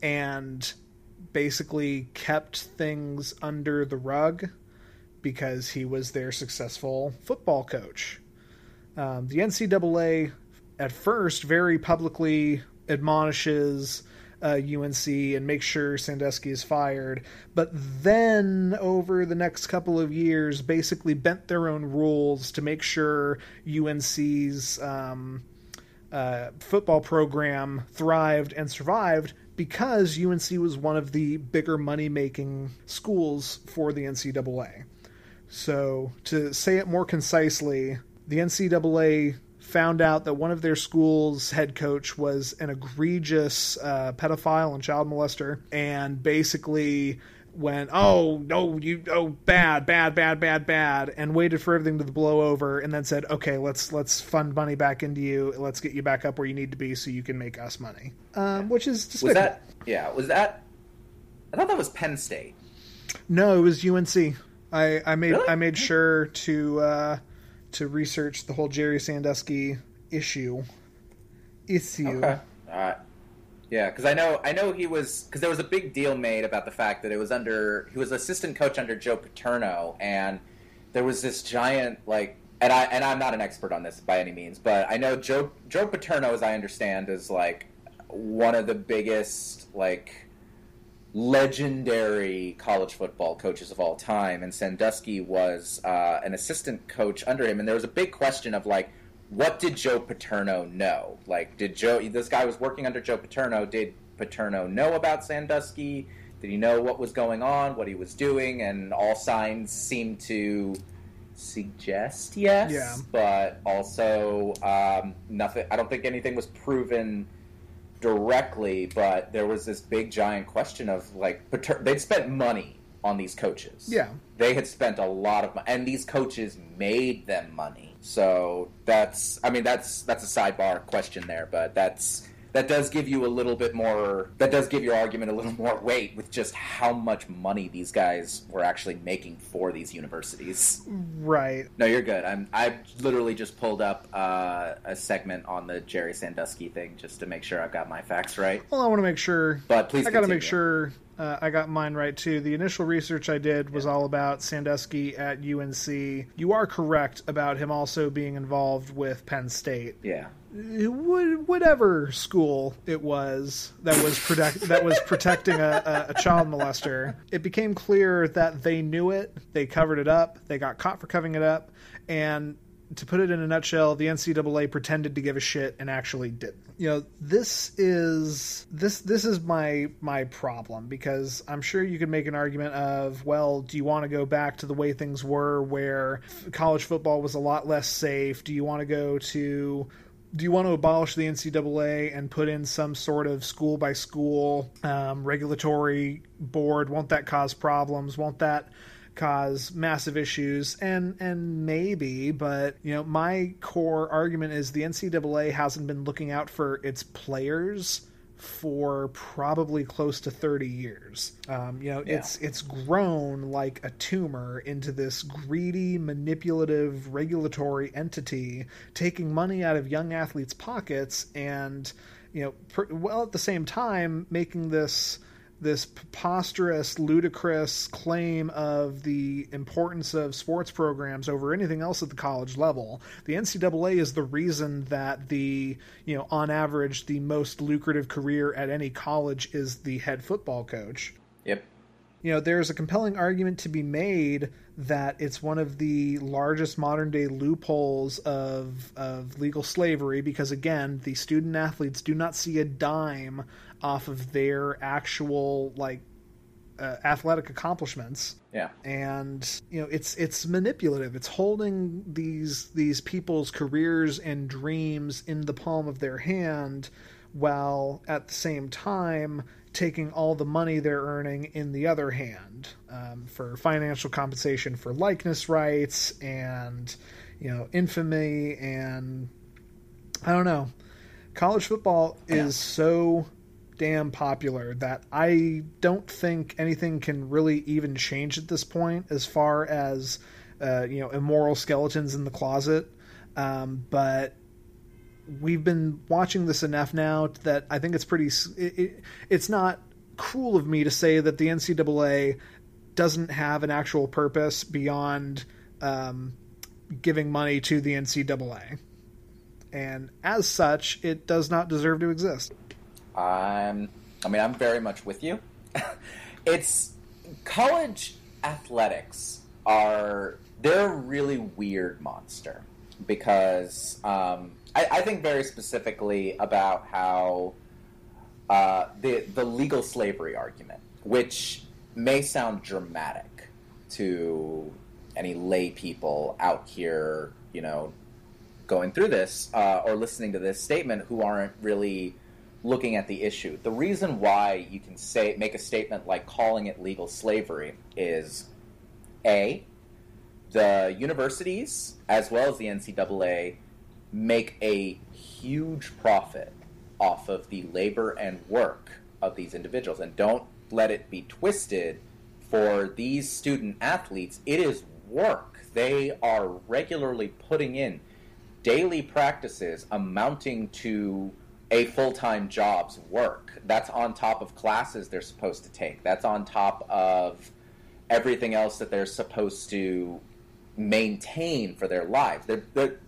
and basically kept things under the rug because he was their successful football coach. Um, the NCAA, at first, very publicly admonishes uh, UNC and make sure Sandusky is fired, but then over the next couple of years, basically bent their own rules to make sure UNC's um, uh, football program thrived and survived because UNC was one of the bigger money making schools for the NCAA. So, to say it more concisely, the NCAA found out that one of their school's head coach was an egregious uh, pedophile and child molester, and basically went, "Oh no, you oh bad, bad, bad, bad, bad," and waited for everything to blow over, and then said, "Okay, let's let's fund money back into you. Let's get you back up where you need to be, so you can make us money." Um, which is despicable. Was that? Yeah. Was that? I thought that was Penn State. No, it was UNC. I, I made Really? I made sure to uh, to research the whole Jerry Sandusky issue. Issue. Okay. Right. Yeah, because I know I know he was because there was a big deal made about the fact that it was under he was assistant coach under Joe Paterno, and there was this giant like and I and I'm not an expert on this by any means, but I know Joe Joe Paterno, as I understand, is like one of the biggest like legendary college football coaches of all time, and Sandusky was uh, an assistant coach under him, and there was a big question of like, what did Joe Paterno know? Like, did Joe? This guy was working under Joe Paterno. Did Paterno know about Sandusky? Did he know what was going on, what he was doing? And all signs seemed to suggest yes, Yeah. but also um, nothing. I don't think anything was proven directly, but there was this big giant question of like Pater- they'd spent money on these coaches. Yeah. They had spent a lot of money, and these coaches made them money. So that's, I mean, that's that's a sidebar question there, but that's that does give you a little bit more. That does give your argument a little more weight with just how much money these guys were actually making for these universities. Right. No, you're good. I'm. I literally just pulled up uh, a segment on the Jerry Sandusky thing just to make sure I've got my facts right. Well, I want to make sure. But please I got to make sure uh, I got mine right too. The initial research I did was all about Sandusky at UNC. You are correct about him also being involved with Penn State. Yeah. Whatever school it was that was protect that was protecting a, a, a child molester, it became clear that they knew it. They covered it up. They got caught for covering it up, and to put it in a nutshell, the NCAA pretended to give a shit and actually didn't. You know, this is this this is my my problem because I'm sure you could make an argument of, well, do you want to go back to the way things were where college football was a lot less safe? Do you want to go to do you want to abolish the NCAA and put in some sort of school by school um, regulatory board? Won't that cause problems? Won't that cause massive issues? And and maybe, but you know, my core argument is the NCAA hasn't been looking out for its players for probably close to 30 years. Um, you know, it's it's grown like a tumor into this greedy, manipulative regulatory entity taking money out of young athletes' pockets and you know, per, well at the same time making this this preposterous, ludicrous claim of the importance of sports programs over anything else at the college level. The NCAA is the reason that the, you know, on average, the most lucrative career at any college is the head football coach. Yep. You know, there's a compelling argument to be made that it's one of the largest modern day loopholes of of legal slavery because again, the student athletes do not see a dime off of their actual like uh, athletic accomplishments. Yeah. And you know, it's it's manipulative. It's holding these these people's careers and dreams in the palm of their hand while at the same time taking all the money they're earning in the other hand um, for financial compensation for likeness rights and you know infamy and I don't know. College football is Yeah. so damn popular that I don't think anything can really even change at this point as far as uh, you know immoral skeletons in the closet. Um, but we've been watching this enough now that I think it's pretty. It, it, it's not cruel of me to say that the NCAA doesn't have an actual purpose beyond um, giving money to the NCAA, and as such, it does not deserve to exist. I'm. I mean, I'm very much with you. it's college athletics are they're a really weird monster because um, I, I think very specifically about how uh, the the legal slavery argument, which may sound dramatic to any lay people out here, you know, going through this uh, or listening to this statement who aren't really looking at the issue. The reason why you can say make a statement like calling it legal slavery is a the universities as well as the NCAA make a huge profit off of the labor and work of these individuals. And don't let it be twisted for these student athletes. It is work. They are regularly putting in daily practices amounting to a full-time job's work. That's on top of classes they're supposed to take. That's on top of everything else that they're supposed to maintain for their lives. They're, they're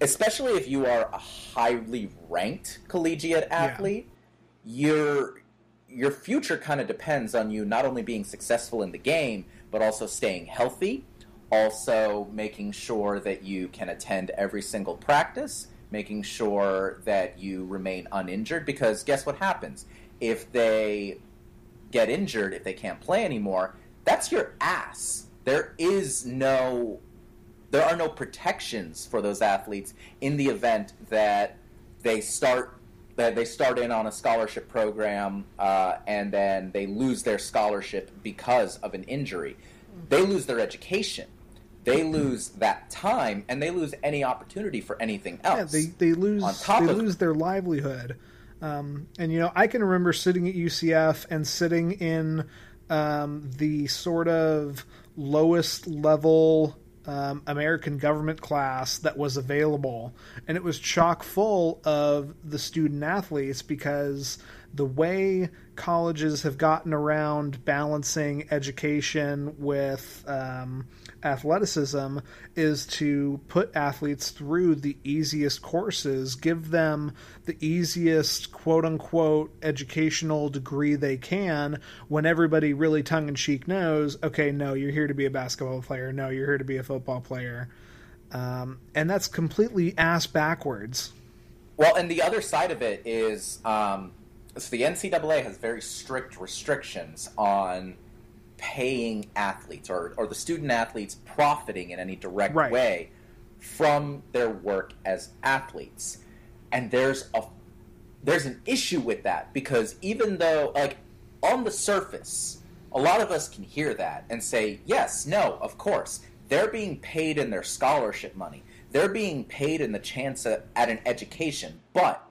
especially if you are a highly ranked collegiate athlete your your future kind of depends on you not only being successful in the game but also staying healthy also making sure that you can attend every single practice making sure that you remain uninjured because guess what happens if they get injured if they can't play anymore that's your ass there is no there are no protections for those athletes in the event that they start that they start in on a scholarship program uh, and then they lose their scholarship because of an injury. They lose their education. They lose that time, and they lose any opportunity for anything Yeah, else. they they lose On top they of- lose their livelihood. Um, and you know, I can remember sitting at UCF and sitting in um, the sort of lowest level um, American government class that was available, and it was chock full of the student athletes because the way colleges have gotten around balancing education with um, athleticism is to put athletes through the easiest courses, give them the easiest quote unquote educational degree they can when everybody really tongue in cheek knows, okay, no, you're here to be a basketball player, no, you're here to be a football player. Um, and that's completely ass backwards. Well, and the other side of it is, um, so the NCAA has very strict restrictions on paying athletes or, or the student athletes profiting in any direct Right. way from their work as athletes. And there's a there's an issue with that because even though like on the surface a lot of us can hear that and say yes no of course they're being paid in their scholarship money they're being paid in the chance at, at an education but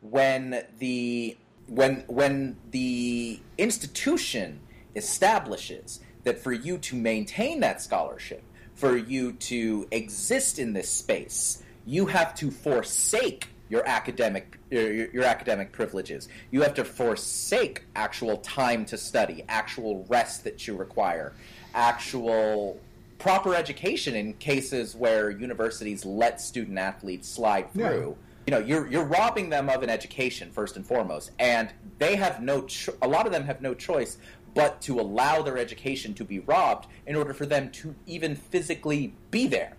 when the when when the institution establishes that for you to maintain that scholarship for you to exist in this space you have to forsake your academic your, your academic privileges. You have to forsake actual time to study, actual rest that you require, actual proper education in cases where universities let student athletes slide through. You know, you're you're robbing them of an education first and foremost, and they have no. Cho- a lot of them have no choice but to allow their education to be robbed in order for them to even physically be there,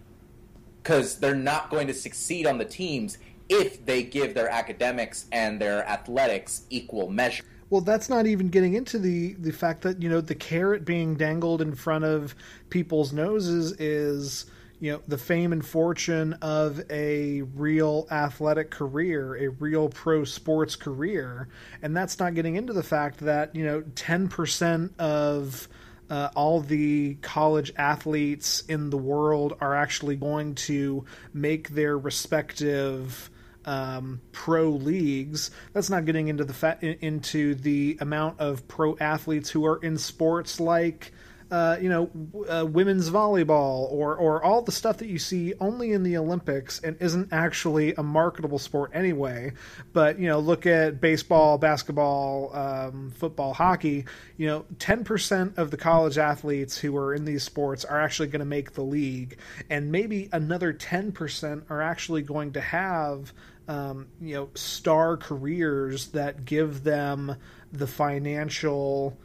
because they're not going to succeed on the teams if they give their academics and their athletics equal measure. Well, that's not even getting into the the fact that you know the carrot being dangled in front of people's noses is you know the fame and fortune of a real athletic career, a real pro sports career, and that's not getting into the fact that you know ten percent of uh, all the college athletes in the world are actually going to make their respective um, pro leagues. That's not getting into the fa- into the amount of pro athletes who are in sports like. Uh, you know, uh, women's volleyball or or all the stuff that you see only in the Olympics and isn't actually a marketable sport anyway. But you know, look at baseball, basketball, um, football, hockey. You know, ten percent of the college athletes who are in these sports are actually going to make the league, and maybe another ten percent are actually going to have um, you know star careers that give them the financial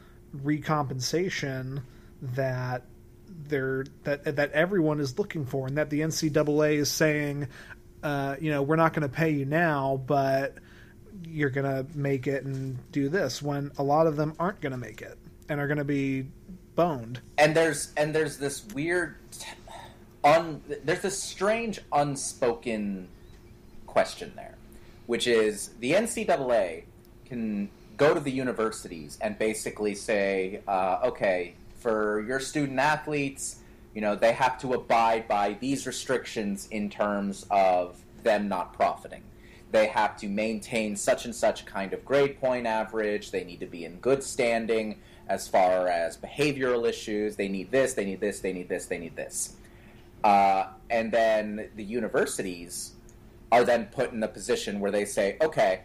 recompensation that they're that that everyone is looking for, and that the NCAA is saying, uh, you know, we're not going to pay you now, but you're going to make it and do this. When a lot of them aren't going to make it and are going to be boned. And there's and there's this weird, un there's this strange unspoken question there, which is the NCAA can go to the universities and basically say, uh, okay, for your student athletes, you know, they have to abide by these restrictions in terms of them not profiting. They have to maintain such and such kind of grade point average. They need to be in good standing as far as behavioral issues. They need this, they need this, they need this, they need this. Uh, and then the universities are then put in a position where they say, okay,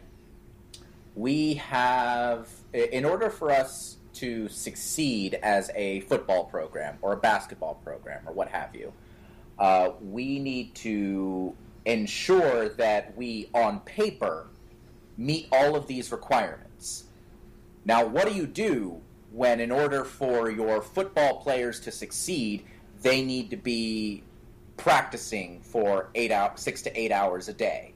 we have, in order for us to succeed as a football program or a basketball program or what have you, uh, we need to ensure that we, on paper, meet all of these requirements. Now, what do you do when, in order for your football players to succeed, they need to be practicing for eight out, six to eight hours a day?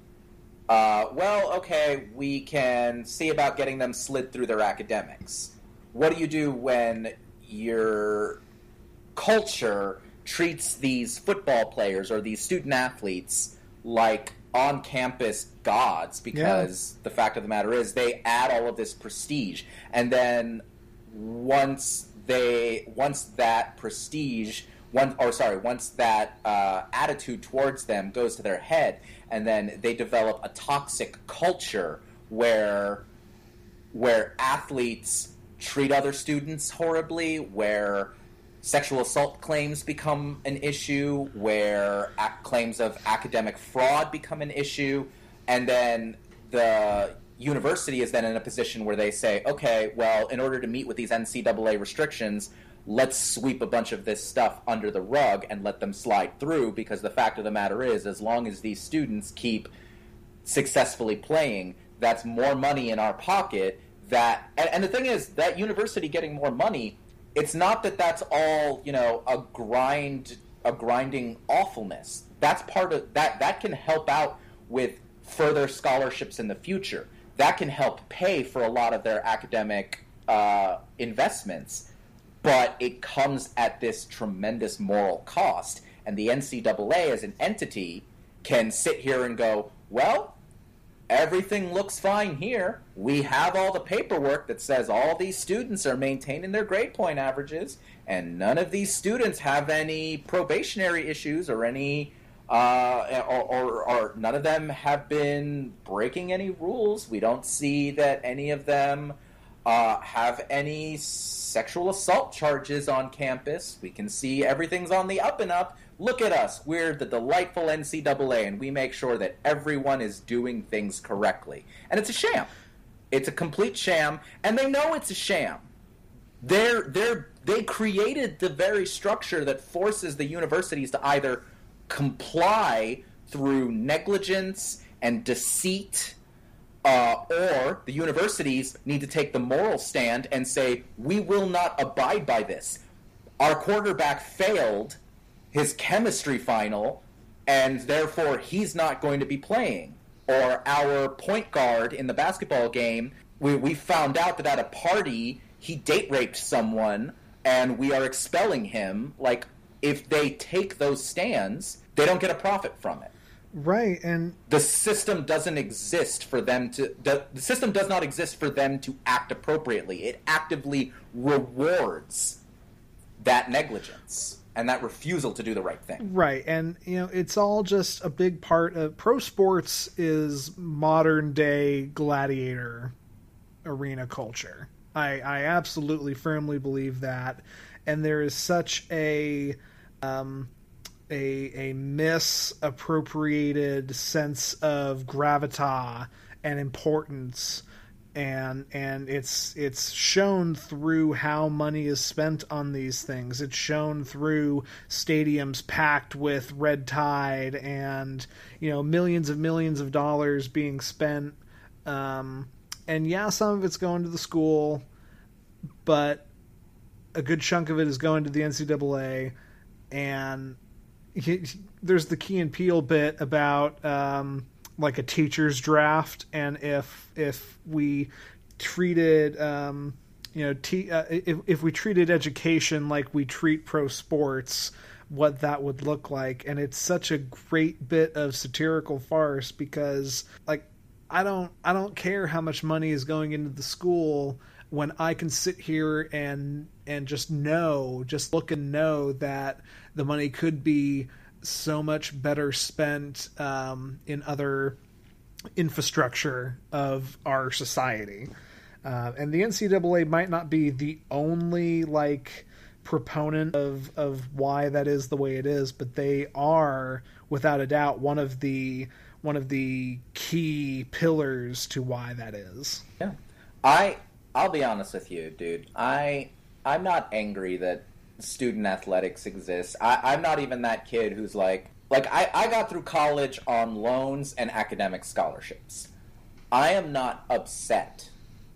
Uh, well, okay, we can see about getting them slid through their academics. What do you do when your culture treats these football players or these student athletes like on campus gods because the fact of the matter is they add all of this prestige. And then once they once that prestige one or sorry once that uh, attitude towards them goes to their head and then they develop a toxic culture where where athletes treat other students horribly where sexual assault claims become an issue, where ac- claims of academic fraud become an issue, and then the university is then in a position where they say, okay, well, in order to meet with these NCAA restrictions, let's sweep a bunch of this stuff under the rug and let them slide through because the fact of the matter is, as long as these students keep successfully playing, that's more money in our pocket. That and, and the thing is, that university getting more money it's not that that's all you know a grind a grinding awfulness. That's part of that that can help out with further scholarships in the future. That can help pay for a lot of their academic uh, investments but it comes at this tremendous moral cost and the ncaa as an entity can sit here and go well everything looks fine here. We have all the paperwork that says all these students are maintaining their grade point averages, and none of these students have any probationary issues or any. Uh, or, or, or none of them have been breaking any rules. We don't see that any of them uh, have any sexual assault charges on campus. We can see everything's on the up and up. Look at us. We're the delightful NCAA, and we make sure that everyone is doing things correctly. And it's a sham. It's a complete sham, and they know it's a sham. They're, they're, they created the very structure that forces the universities to either comply through negligence and deceit uh, or the universities need to take the moral stand and say, we will not abide by this. Our quarterback failed his chemistry final, and therefore he's not going to be playing. Or our point guard in the basketball game, we, we found out that at a party he date raped someone, and we are expelling him. Like, if they take those stands, they don't get a profit from it right and the system doesn't exist for them to the, the system does not exist for them to act appropriately. It actively rewards that negligence and that refusal to do the right thing. Right and you know it's all just a big part of pro sports is modern day gladiator arena culture. I i absolutely firmly believe that and there is such a um a a misappropriated sense of gravitas and importance. And and it's it's shown through how money is spent on these things. It's shown through stadiums packed with red tide and you know millions of millions of dollars being spent. Um, and yeah some of it's going to the school but a good chunk of it is going to the NCAA and he, there's the Key and Peele bit about um, like a teacher's draft, and if if we treated um, you know uh, if if we treated education like we treat pro sports, what that would look like, and it's such a great bit of satirical farce because like I don't I don't care how much money is going into the school when I can sit here and and just know, just look and know that the money could be so much better spent um, in other infrastructure of our society. Uh, and the NCAA might not be the only like proponent of of why that is the way it is, but they are without a doubt one of the one of the key pillars to why that is. Yeah. I I'll be honest with you, dude. I I'm not angry that student athletics exists. I, I'm not even that kid who's like, like I, I got through college on loans and academic scholarships. I am not upset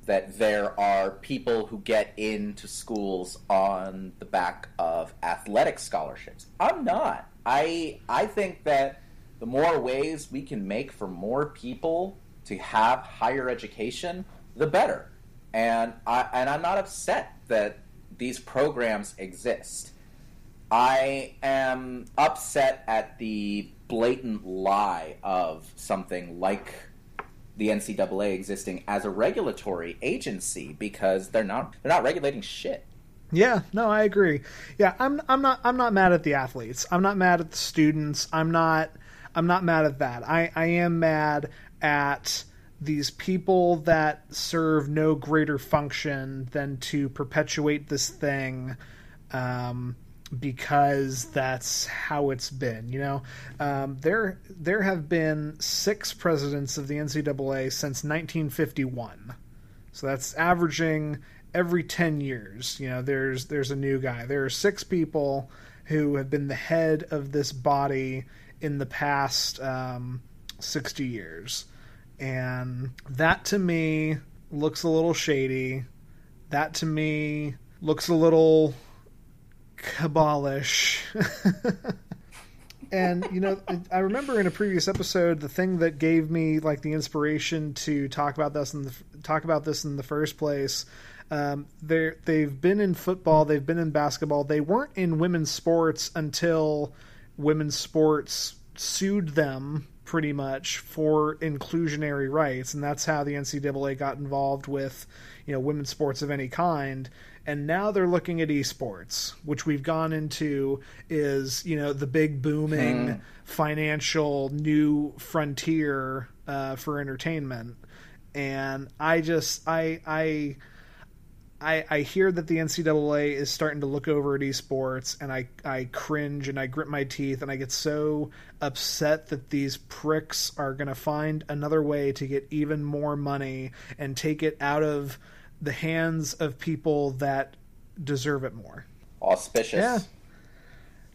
that there are people who get into schools on the back of athletic scholarships. I'm not. I I think that the more ways we can make for more people to have higher education, the better. And I and I'm not upset that these programs exist. I am upset at the blatant lie of something like the NCAA existing as a regulatory agency because they're not they're not regulating shit. Yeah, no, I agree. Yeah, I'm I'm not I'm not mad at the athletes. I'm not mad at the students. I'm not I'm not mad at that. I I am mad at these people that serve no greater function than to perpetuate this thing um, because that's how it's been. You know, um, there there have been six presidents of the NCAA since 1951, so that's averaging every 10 years. You know, there's there's a new guy. There are six people who have been the head of this body in the past um, 60 years and that to me looks a little shady. That to me looks a little cabalish. and you know, I remember in a previous episode the thing that gave me like the inspiration to talk about this and talk about this in the first place. Um, they they've been in football, they've been in basketball. They weren't in women's sports until women's sports sued them pretty much for inclusionary rights, and that's how the NCAA got involved with you know women's sports of any kind. And now they're looking at esports, which we've gone into is you know the big booming hmm. financial new frontier uh, for entertainment. And I just I I I, I hear that the NCAA is starting to look over at esports, and I, I cringe and I grit my teeth, and I get so upset that these pricks are going to find another way to get even more money and take it out of the hands of people that deserve it more. Auspicious. Yeah.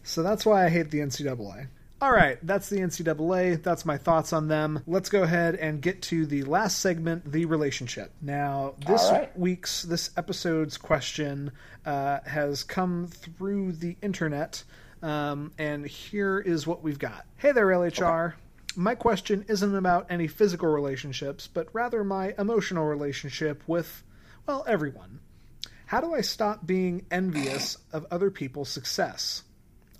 So that's why I hate the NCAA. All right, that's the NCAA. That's my thoughts on them. Let's go ahead and get to the last segment, the relationship. Now, this right. week's, this episode's question uh, has come through the internet, um, and here is what we've got. Hey there, LHR. My question isn't about any physical relationships, but rather my emotional relationship with, well, everyone. How do I stop being envious of other people's success?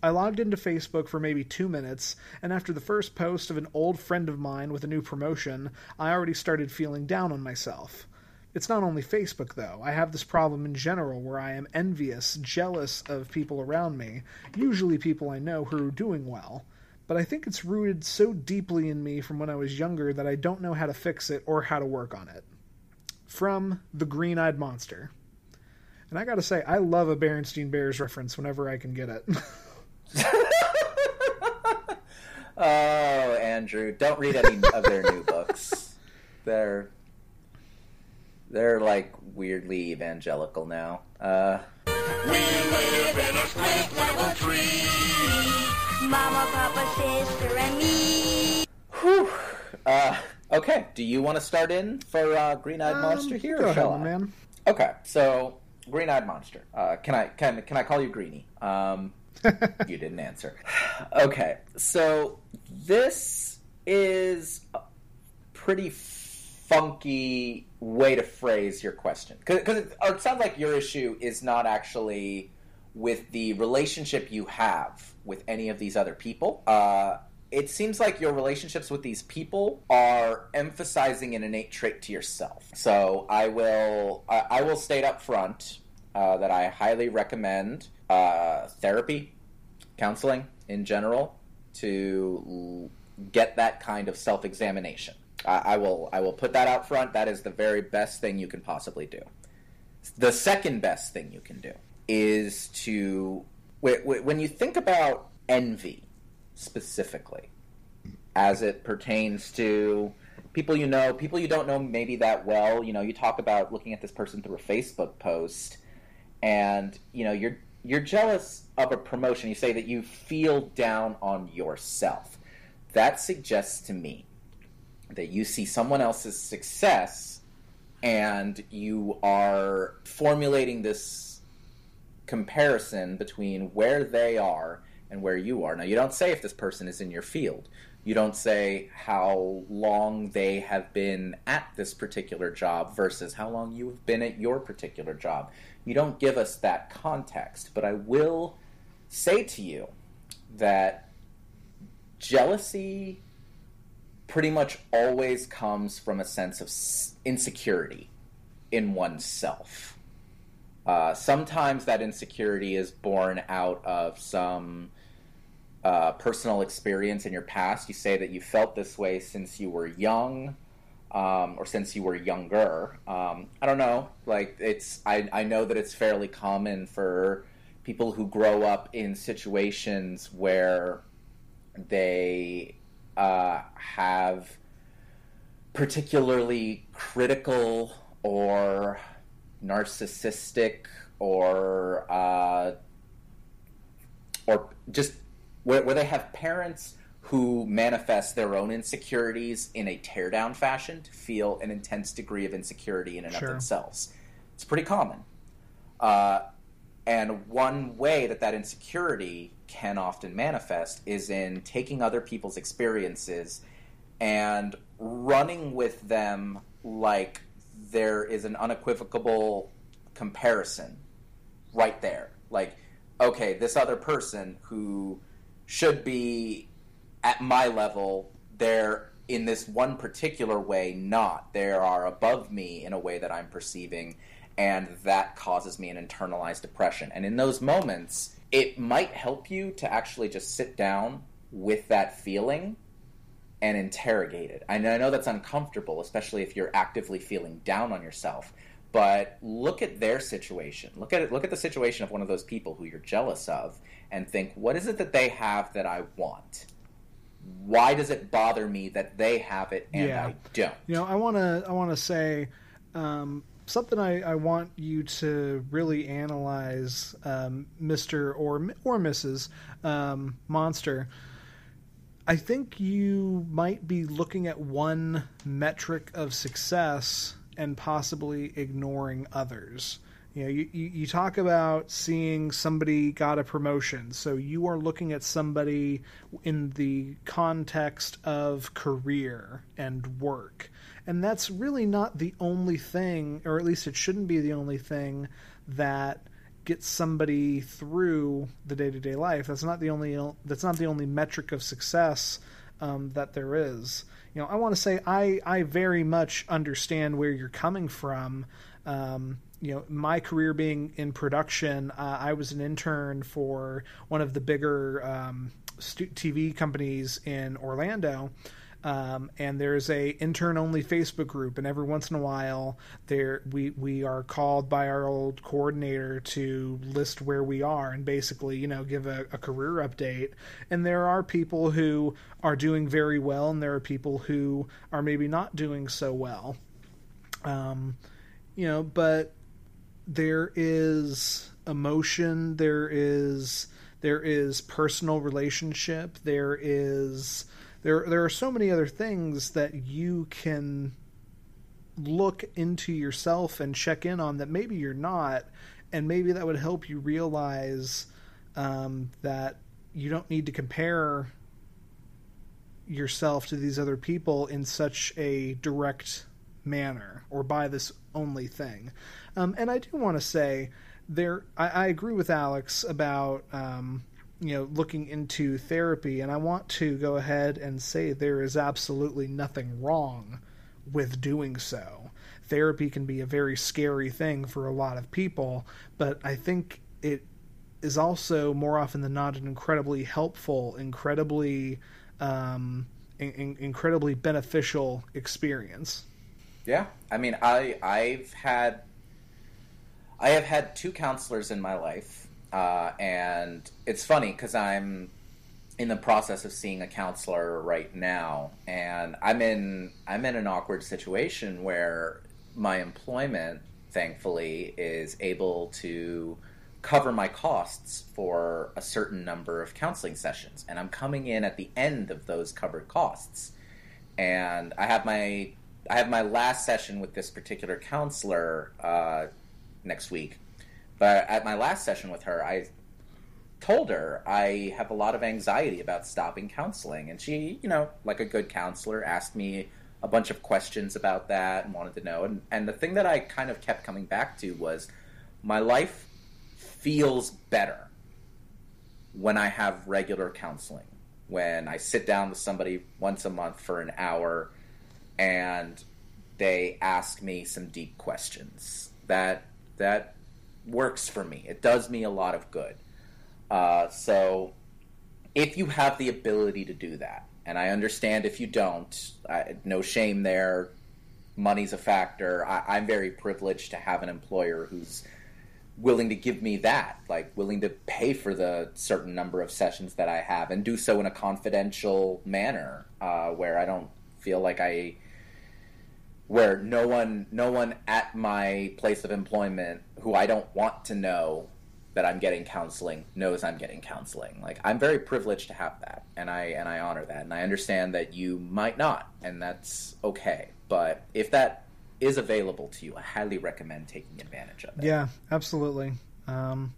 I logged into Facebook for maybe two minutes, and after the first post of an old friend of mine with a new promotion, I already started feeling down on myself. It's not only Facebook, though. I have this problem in general where I am envious, jealous of people around me, usually people I know who are doing well. But I think it's rooted so deeply in me from when I was younger that I don't know how to fix it or how to work on it. From The Green Eyed Monster. And I gotta say, I love a Berenstein Bears reference whenever I can get it. Oh, Andrew, don't read any of their new books. They're they're like weirdly evangelical now. Uh, we live in a split level tree. Mama, Papa, sister, and me. whew. Uh, okay, do you want to start in for uh, Green Eyed Monster here, Go or ahead, shall my I? man. Okay, so Green Eyed Monster. Uh, can I can can I call you Greenie? Um, you didn't answer. Okay, so this is a pretty funky way to phrase your question because it, it sounds like your issue is not actually with the relationship you have with any of these other people. Uh, it seems like your relationships with these people are emphasizing an innate trait to yourself. So I will I, I will state up front uh, that I highly recommend uh, therapy, counseling in general, to get that kind of self examination. I, I will I will put that out front. That is the very best thing you can possibly do. The second best thing you can do is to wh- wh- when you think about envy specifically as it pertains to people you know, people you don't know maybe that well. You know, you talk about looking at this person through a Facebook post, and you know you're you're jealous of a promotion. You say that you feel down on yourself. That suggests to me that you see someone else's success and you are formulating this comparison between where they are and where you are. Now, you don't say if this person is in your field. You don't say how long they have been at this particular job versus how long you have been at your particular job. You don't give us that context. But I will say to you that jealousy pretty much always comes from a sense of insecurity in oneself. Uh, sometimes that insecurity is born out of some uh, personal experience in your past. You say that you felt this way since you were young, um, or since you were younger. Um, I don't know. Like it's, I, I know that it's fairly common for people who grow up in situations where they uh, have particularly critical or narcissistic or uh, or just where, where they have parents who manifest their own insecurities in a teardown fashion to feel an intense degree of insecurity in and Sure. of themselves. It's pretty common. Uh, and one way that that insecurity can often manifest is in taking other people's experiences and running with them like there is an unequivocal comparison right there. Like, okay, this other person who should be at my level, they're in this one particular way not. They are above me in a way that I'm perceiving, and that causes me an internalized depression. And in those moments, it might help you to actually just sit down with that feeling and interrogate it. And I know that's uncomfortable, especially if you're actively feeling down on yourself. but look at their situation. Look at it. Look at the situation of one of those people who you're jealous of, and think, what is it that they have that I want? Why does it bother me that they have it and Yeah. I don't? You know, I want to I want to say um, something I, I want you to really analyze, um, Mister or or Mrs. Um, Monster. I think you might be looking at one metric of success and possibly ignoring others. You know, you, you, talk about seeing somebody got a promotion, so you are looking at somebody in the context of career and work. And that's really not the only thing, or at least it shouldn't be the only thing that gets somebody through the day-to-day life. That's not the only that's not the only metric of success um, that there is. You know, I want to say I I very much understand where you're coming from. Um, you know, my career being in production, uh, I was an intern for one of the bigger um, TV companies in Orlando. Um, and there's a intern only Facebook group, and every once in a while, there we we are called by our old coordinator to list where we are and basically, you know, give a, a career update. And there are people who are doing very well, and there are people who are maybe not doing so well. Um, you know, but there is emotion, there is there is personal relationship, there is there there are so many other things that you can look into yourself and check in on that maybe you're not and maybe that would help you realize um, that you don't need to compare yourself to these other people in such a direct manner or by this only thing. Um, and i do want to say there I, I agree with alex about um, you know looking into therapy and i want to go ahead and say there is absolutely nothing wrong with doing so. Therapy can be a very scary thing for a lot of people but i think it is also more often than not an incredibly helpful incredibly um, in, in- incredibly beneficial experience Yeah, I mean, I I've had I have had two counselors in my life, uh, and it's funny because I'm in the process of seeing a counselor right now, and I'm in I'm in an awkward situation where my employment, thankfully, is able to cover my costs for a certain number of counseling sessions, and I'm coming in at the end of those covered costs, and I have my I have my last session with this particular counselor uh, next week. But at my last session with her, I told her I have a lot of anxiety about stopping counseling. And she, you know, like a good counselor, asked me a bunch of questions about that and wanted to know. And, and the thing that I kind of kept coming back to was my life feels better when I have regular counseling. When I sit down with somebody once a month for an hour and they ask me some deep questions. That that works for me. It does me a lot of good. Uh, so if you have the ability to do that, and I understand if you don't, I, no shame there. Money's a factor. I, I'm very privileged to have an employer who's willing to give me that, like willing to pay for the certain number of sessions that I have, and do so in a confidential manner, uh, where I don't feel like I, where no one, no one at my place of employment who I don't want to know that I'm getting counseling knows I'm getting counseling. Like I'm very privileged to have that, and I and I honor that, and I understand that you might not, and that's okay. But if that is available to you, I highly recommend taking advantage of it. Yeah, absolutely. Um,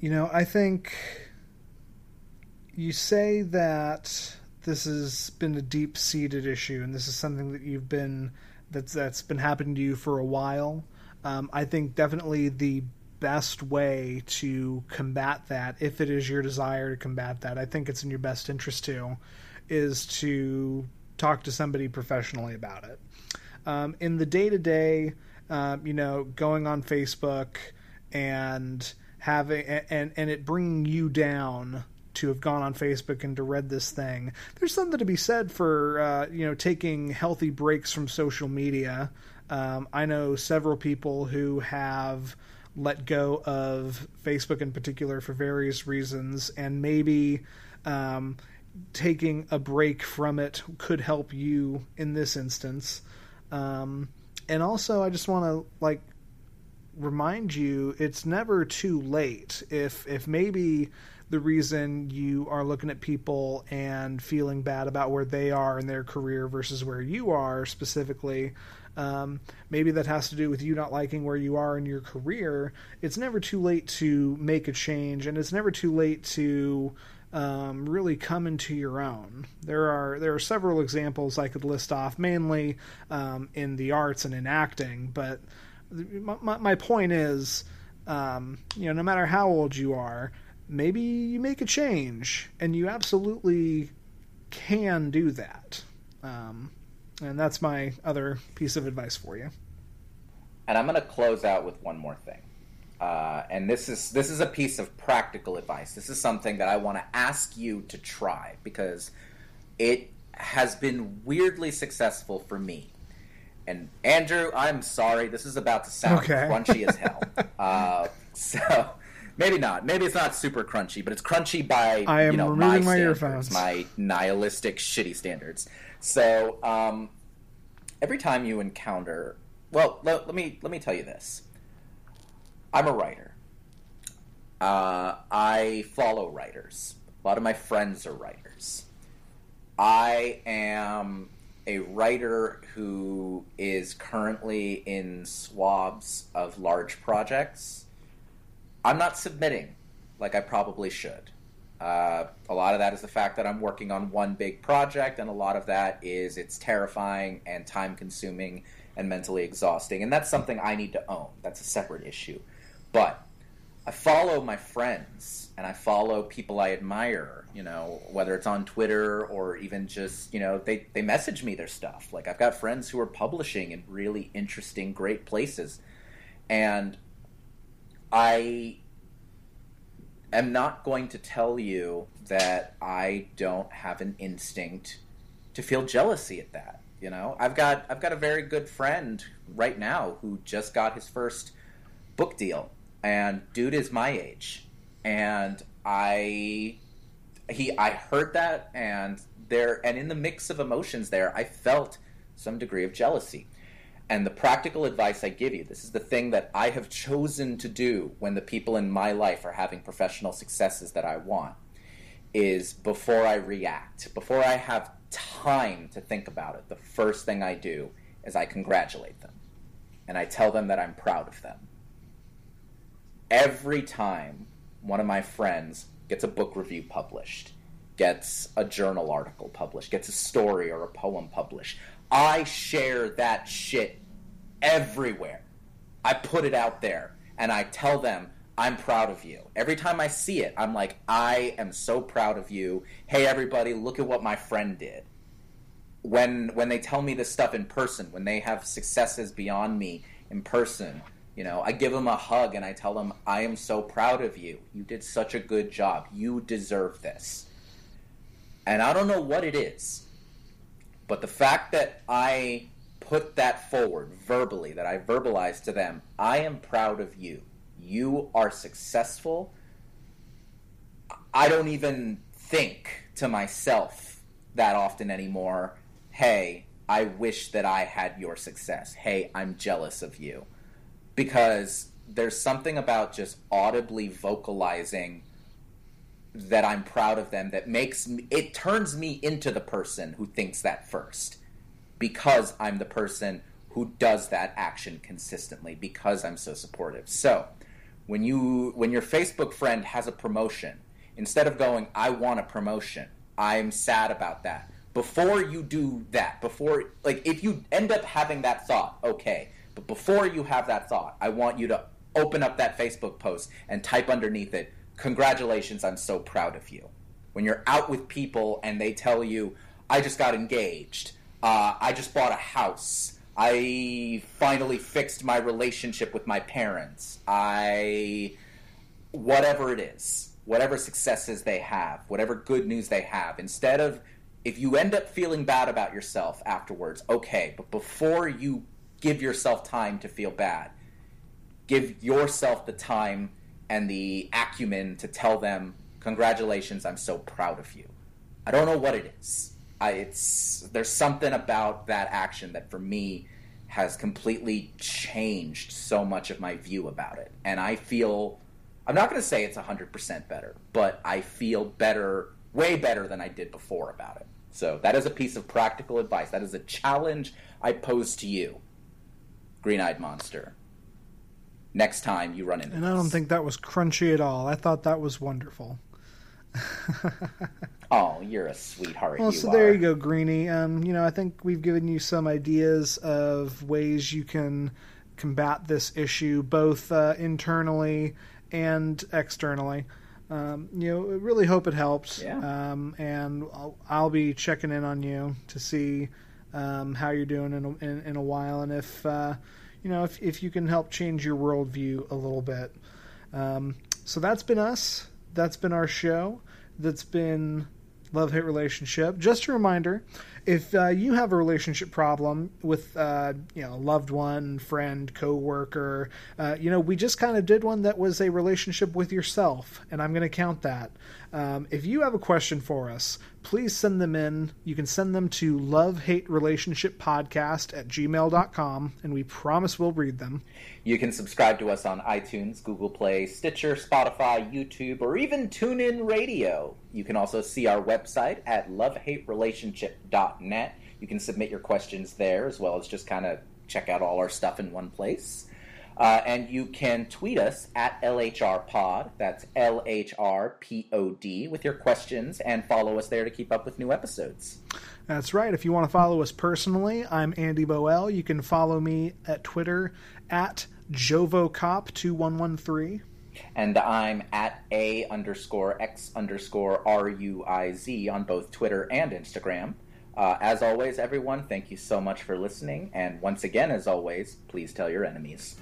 you know, I think you say that this has been a deep seated issue, and this is something that you've been that's that's been happening to you for a while. Um, I think definitely the best way to combat that, if it is your desire to combat that, I think it's in your best interest to, is to talk to somebody professionally about it. Um, in the day to day, you know, going on Facebook and having and and it bringing you down to have gone on Facebook and to read this thing. There's something to be said for uh, you know taking healthy breaks from social media. Um, I know several people who have let go of Facebook in particular for various reasons, and maybe um, taking a break from it could help you in this instance. Um, and also, I just want to like remind you, it's never too late. If if maybe the reason you are looking at people and feeling bad about where they are in their career versus where you are specifically. Um, maybe that has to do with you not liking where you are in your career. It's never too late to make a change, and it's never too late to um, really come into your own. There are there are several examples I could list off, mainly um, in the arts and in acting. But my, my point is, um, you know, no matter how old you are, maybe you make a change, and you absolutely can do that. Um, and that's my other piece of advice for you. And I'm going to close out with one more thing. Uh, and this is this is a piece of practical advice. This is something that I want to ask you to try because it has been weirdly successful for me. And Andrew, I'm sorry, this is about to sound Okay. crunchy as hell. uh, so maybe not. Maybe it's not super crunchy, but it's crunchy by I am you know my standards, earphones. my nihilistic shitty standards. So um, every time you encounter, well, let, let me let me tell you this. I'm a writer. Uh, I follow writers. A lot of my friends are writers. I am a writer who is currently in swabs of large projects. I'm not submitting like I probably should. Uh, a lot of that is the fact that I'm working on one big project, and a lot of that is it's terrifying and time consuming and mentally exhausting. And that's something I need to own. That's a separate issue. But I follow my friends and I follow people I admire, you know, whether it's on Twitter or even just, you know, they, they message me their stuff. Like, I've got friends who are publishing in really interesting, great places. And I am not going to tell you that I don't have an instinct to feel jealousy at that. You know, I've got I've got a very good friend right now who just got his first book deal, and dude is my age, and I he I heard that and there and in the mix of emotions there I felt some degree of jealousy. And the practical advice I give you, this is the thing that I have chosen to do when the people in my life are having professional successes that I want, is before I react, before I have time to think about it, the first thing I do is I congratulate them. And I tell them that I'm proud of them. Every time one of my friends gets a book review published, gets a journal article published, gets a story or a poem published, I share that shit everywhere. I put it out there and I tell them I'm proud of you. Every time I see it, I'm like, I am so proud of you. Hey everybody, look at what my friend did. When when they tell me this stuff in person, when they have successes beyond me in person, you know, I give them a hug and I tell them I am so proud of you. You did such a good job. You deserve this. And I don't know what it is. But the fact that I put that forward verbally, that I verbalized to them, I am proud of you. You are successful. I don't even think to myself that often anymore, hey, I wish that I had your success. Hey, I'm jealous of you. Because there's something about just audibly vocalizing that I'm proud of them that makes me, it turns me into the person who thinks that first because I'm the person who does that action consistently because I'm so supportive. So, when you when your Facebook friend has a promotion, instead of going I want a promotion, I'm sad about that. Before you do that, before like if you end up having that thought, okay, but before you have that thought, I want you to open up that Facebook post and type underneath it, congratulations, I'm so proud of you. When you're out with people and they tell you, I just got engaged, uh, I just bought a house, I finally fixed my relationship with my parents, I. whatever it is, whatever successes they have, whatever good news they have, instead of. If you end up feeling bad about yourself afterwards, okay, but before you give yourself time to feel bad. Give yourself the time and the acumen to tell them, "Congratulations, I'm so proud of you." I don't know what it is. I, it's there's something about that action that for me has completely changed so much of my view about it, and I feel I'm not going to say it's 100% better, but I feel better, way better than I did before about it. So that is a piece of practical advice. That is a challenge I pose to you, Green Eyed Monster. Next time you run into And I don't this. think that was crunchy at all. I thought that was wonderful. Oh, you're a sweetheart. Well, you so are. there you go, Greenie. Um, you know, I think we've given you some ideas of ways you can combat this issue, both uh, internally and externally. Um, you know, really hope it helps. Yeah. Um, and I'll, I'll be checking in on you to see um, how you're doing in a, in, in a while, and if uh, you know if if you can help change your worldview a little bit. Um, so that's been us. That's been our show. That's been love hate relationship. Just a reminder: if uh, you have a relationship problem with uh, you know a loved one, friend, coworker, uh, you know we just kind of did one that was a relationship with yourself, and I'm going to count that. Um, if you have a question for us, please send them in. You can send them to love hate relationship podcast at gmail.com, and we promise we'll read them. You can subscribe to us on iTunes, Google Play, Stitcher, Spotify, YouTube, or even TuneIn Radio. You can also see our website at lovehaterelationship.net. You can submit your questions there as well as just kind of check out all our stuff in one place. Uh, and you can tweet us at LHRPod, that's L H R P O D, with your questions and follow us there to keep up with new episodes. That's right. If you want to follow us personally, I'm Andy Boel. You can follow me at Twitter at JovoCop2113. And I'm at A underscore X underscore R U I Z on both Twitter and Instagram. Uh, as always, everyone, thank you so much for listening. And once again, as always, please tell your enemies.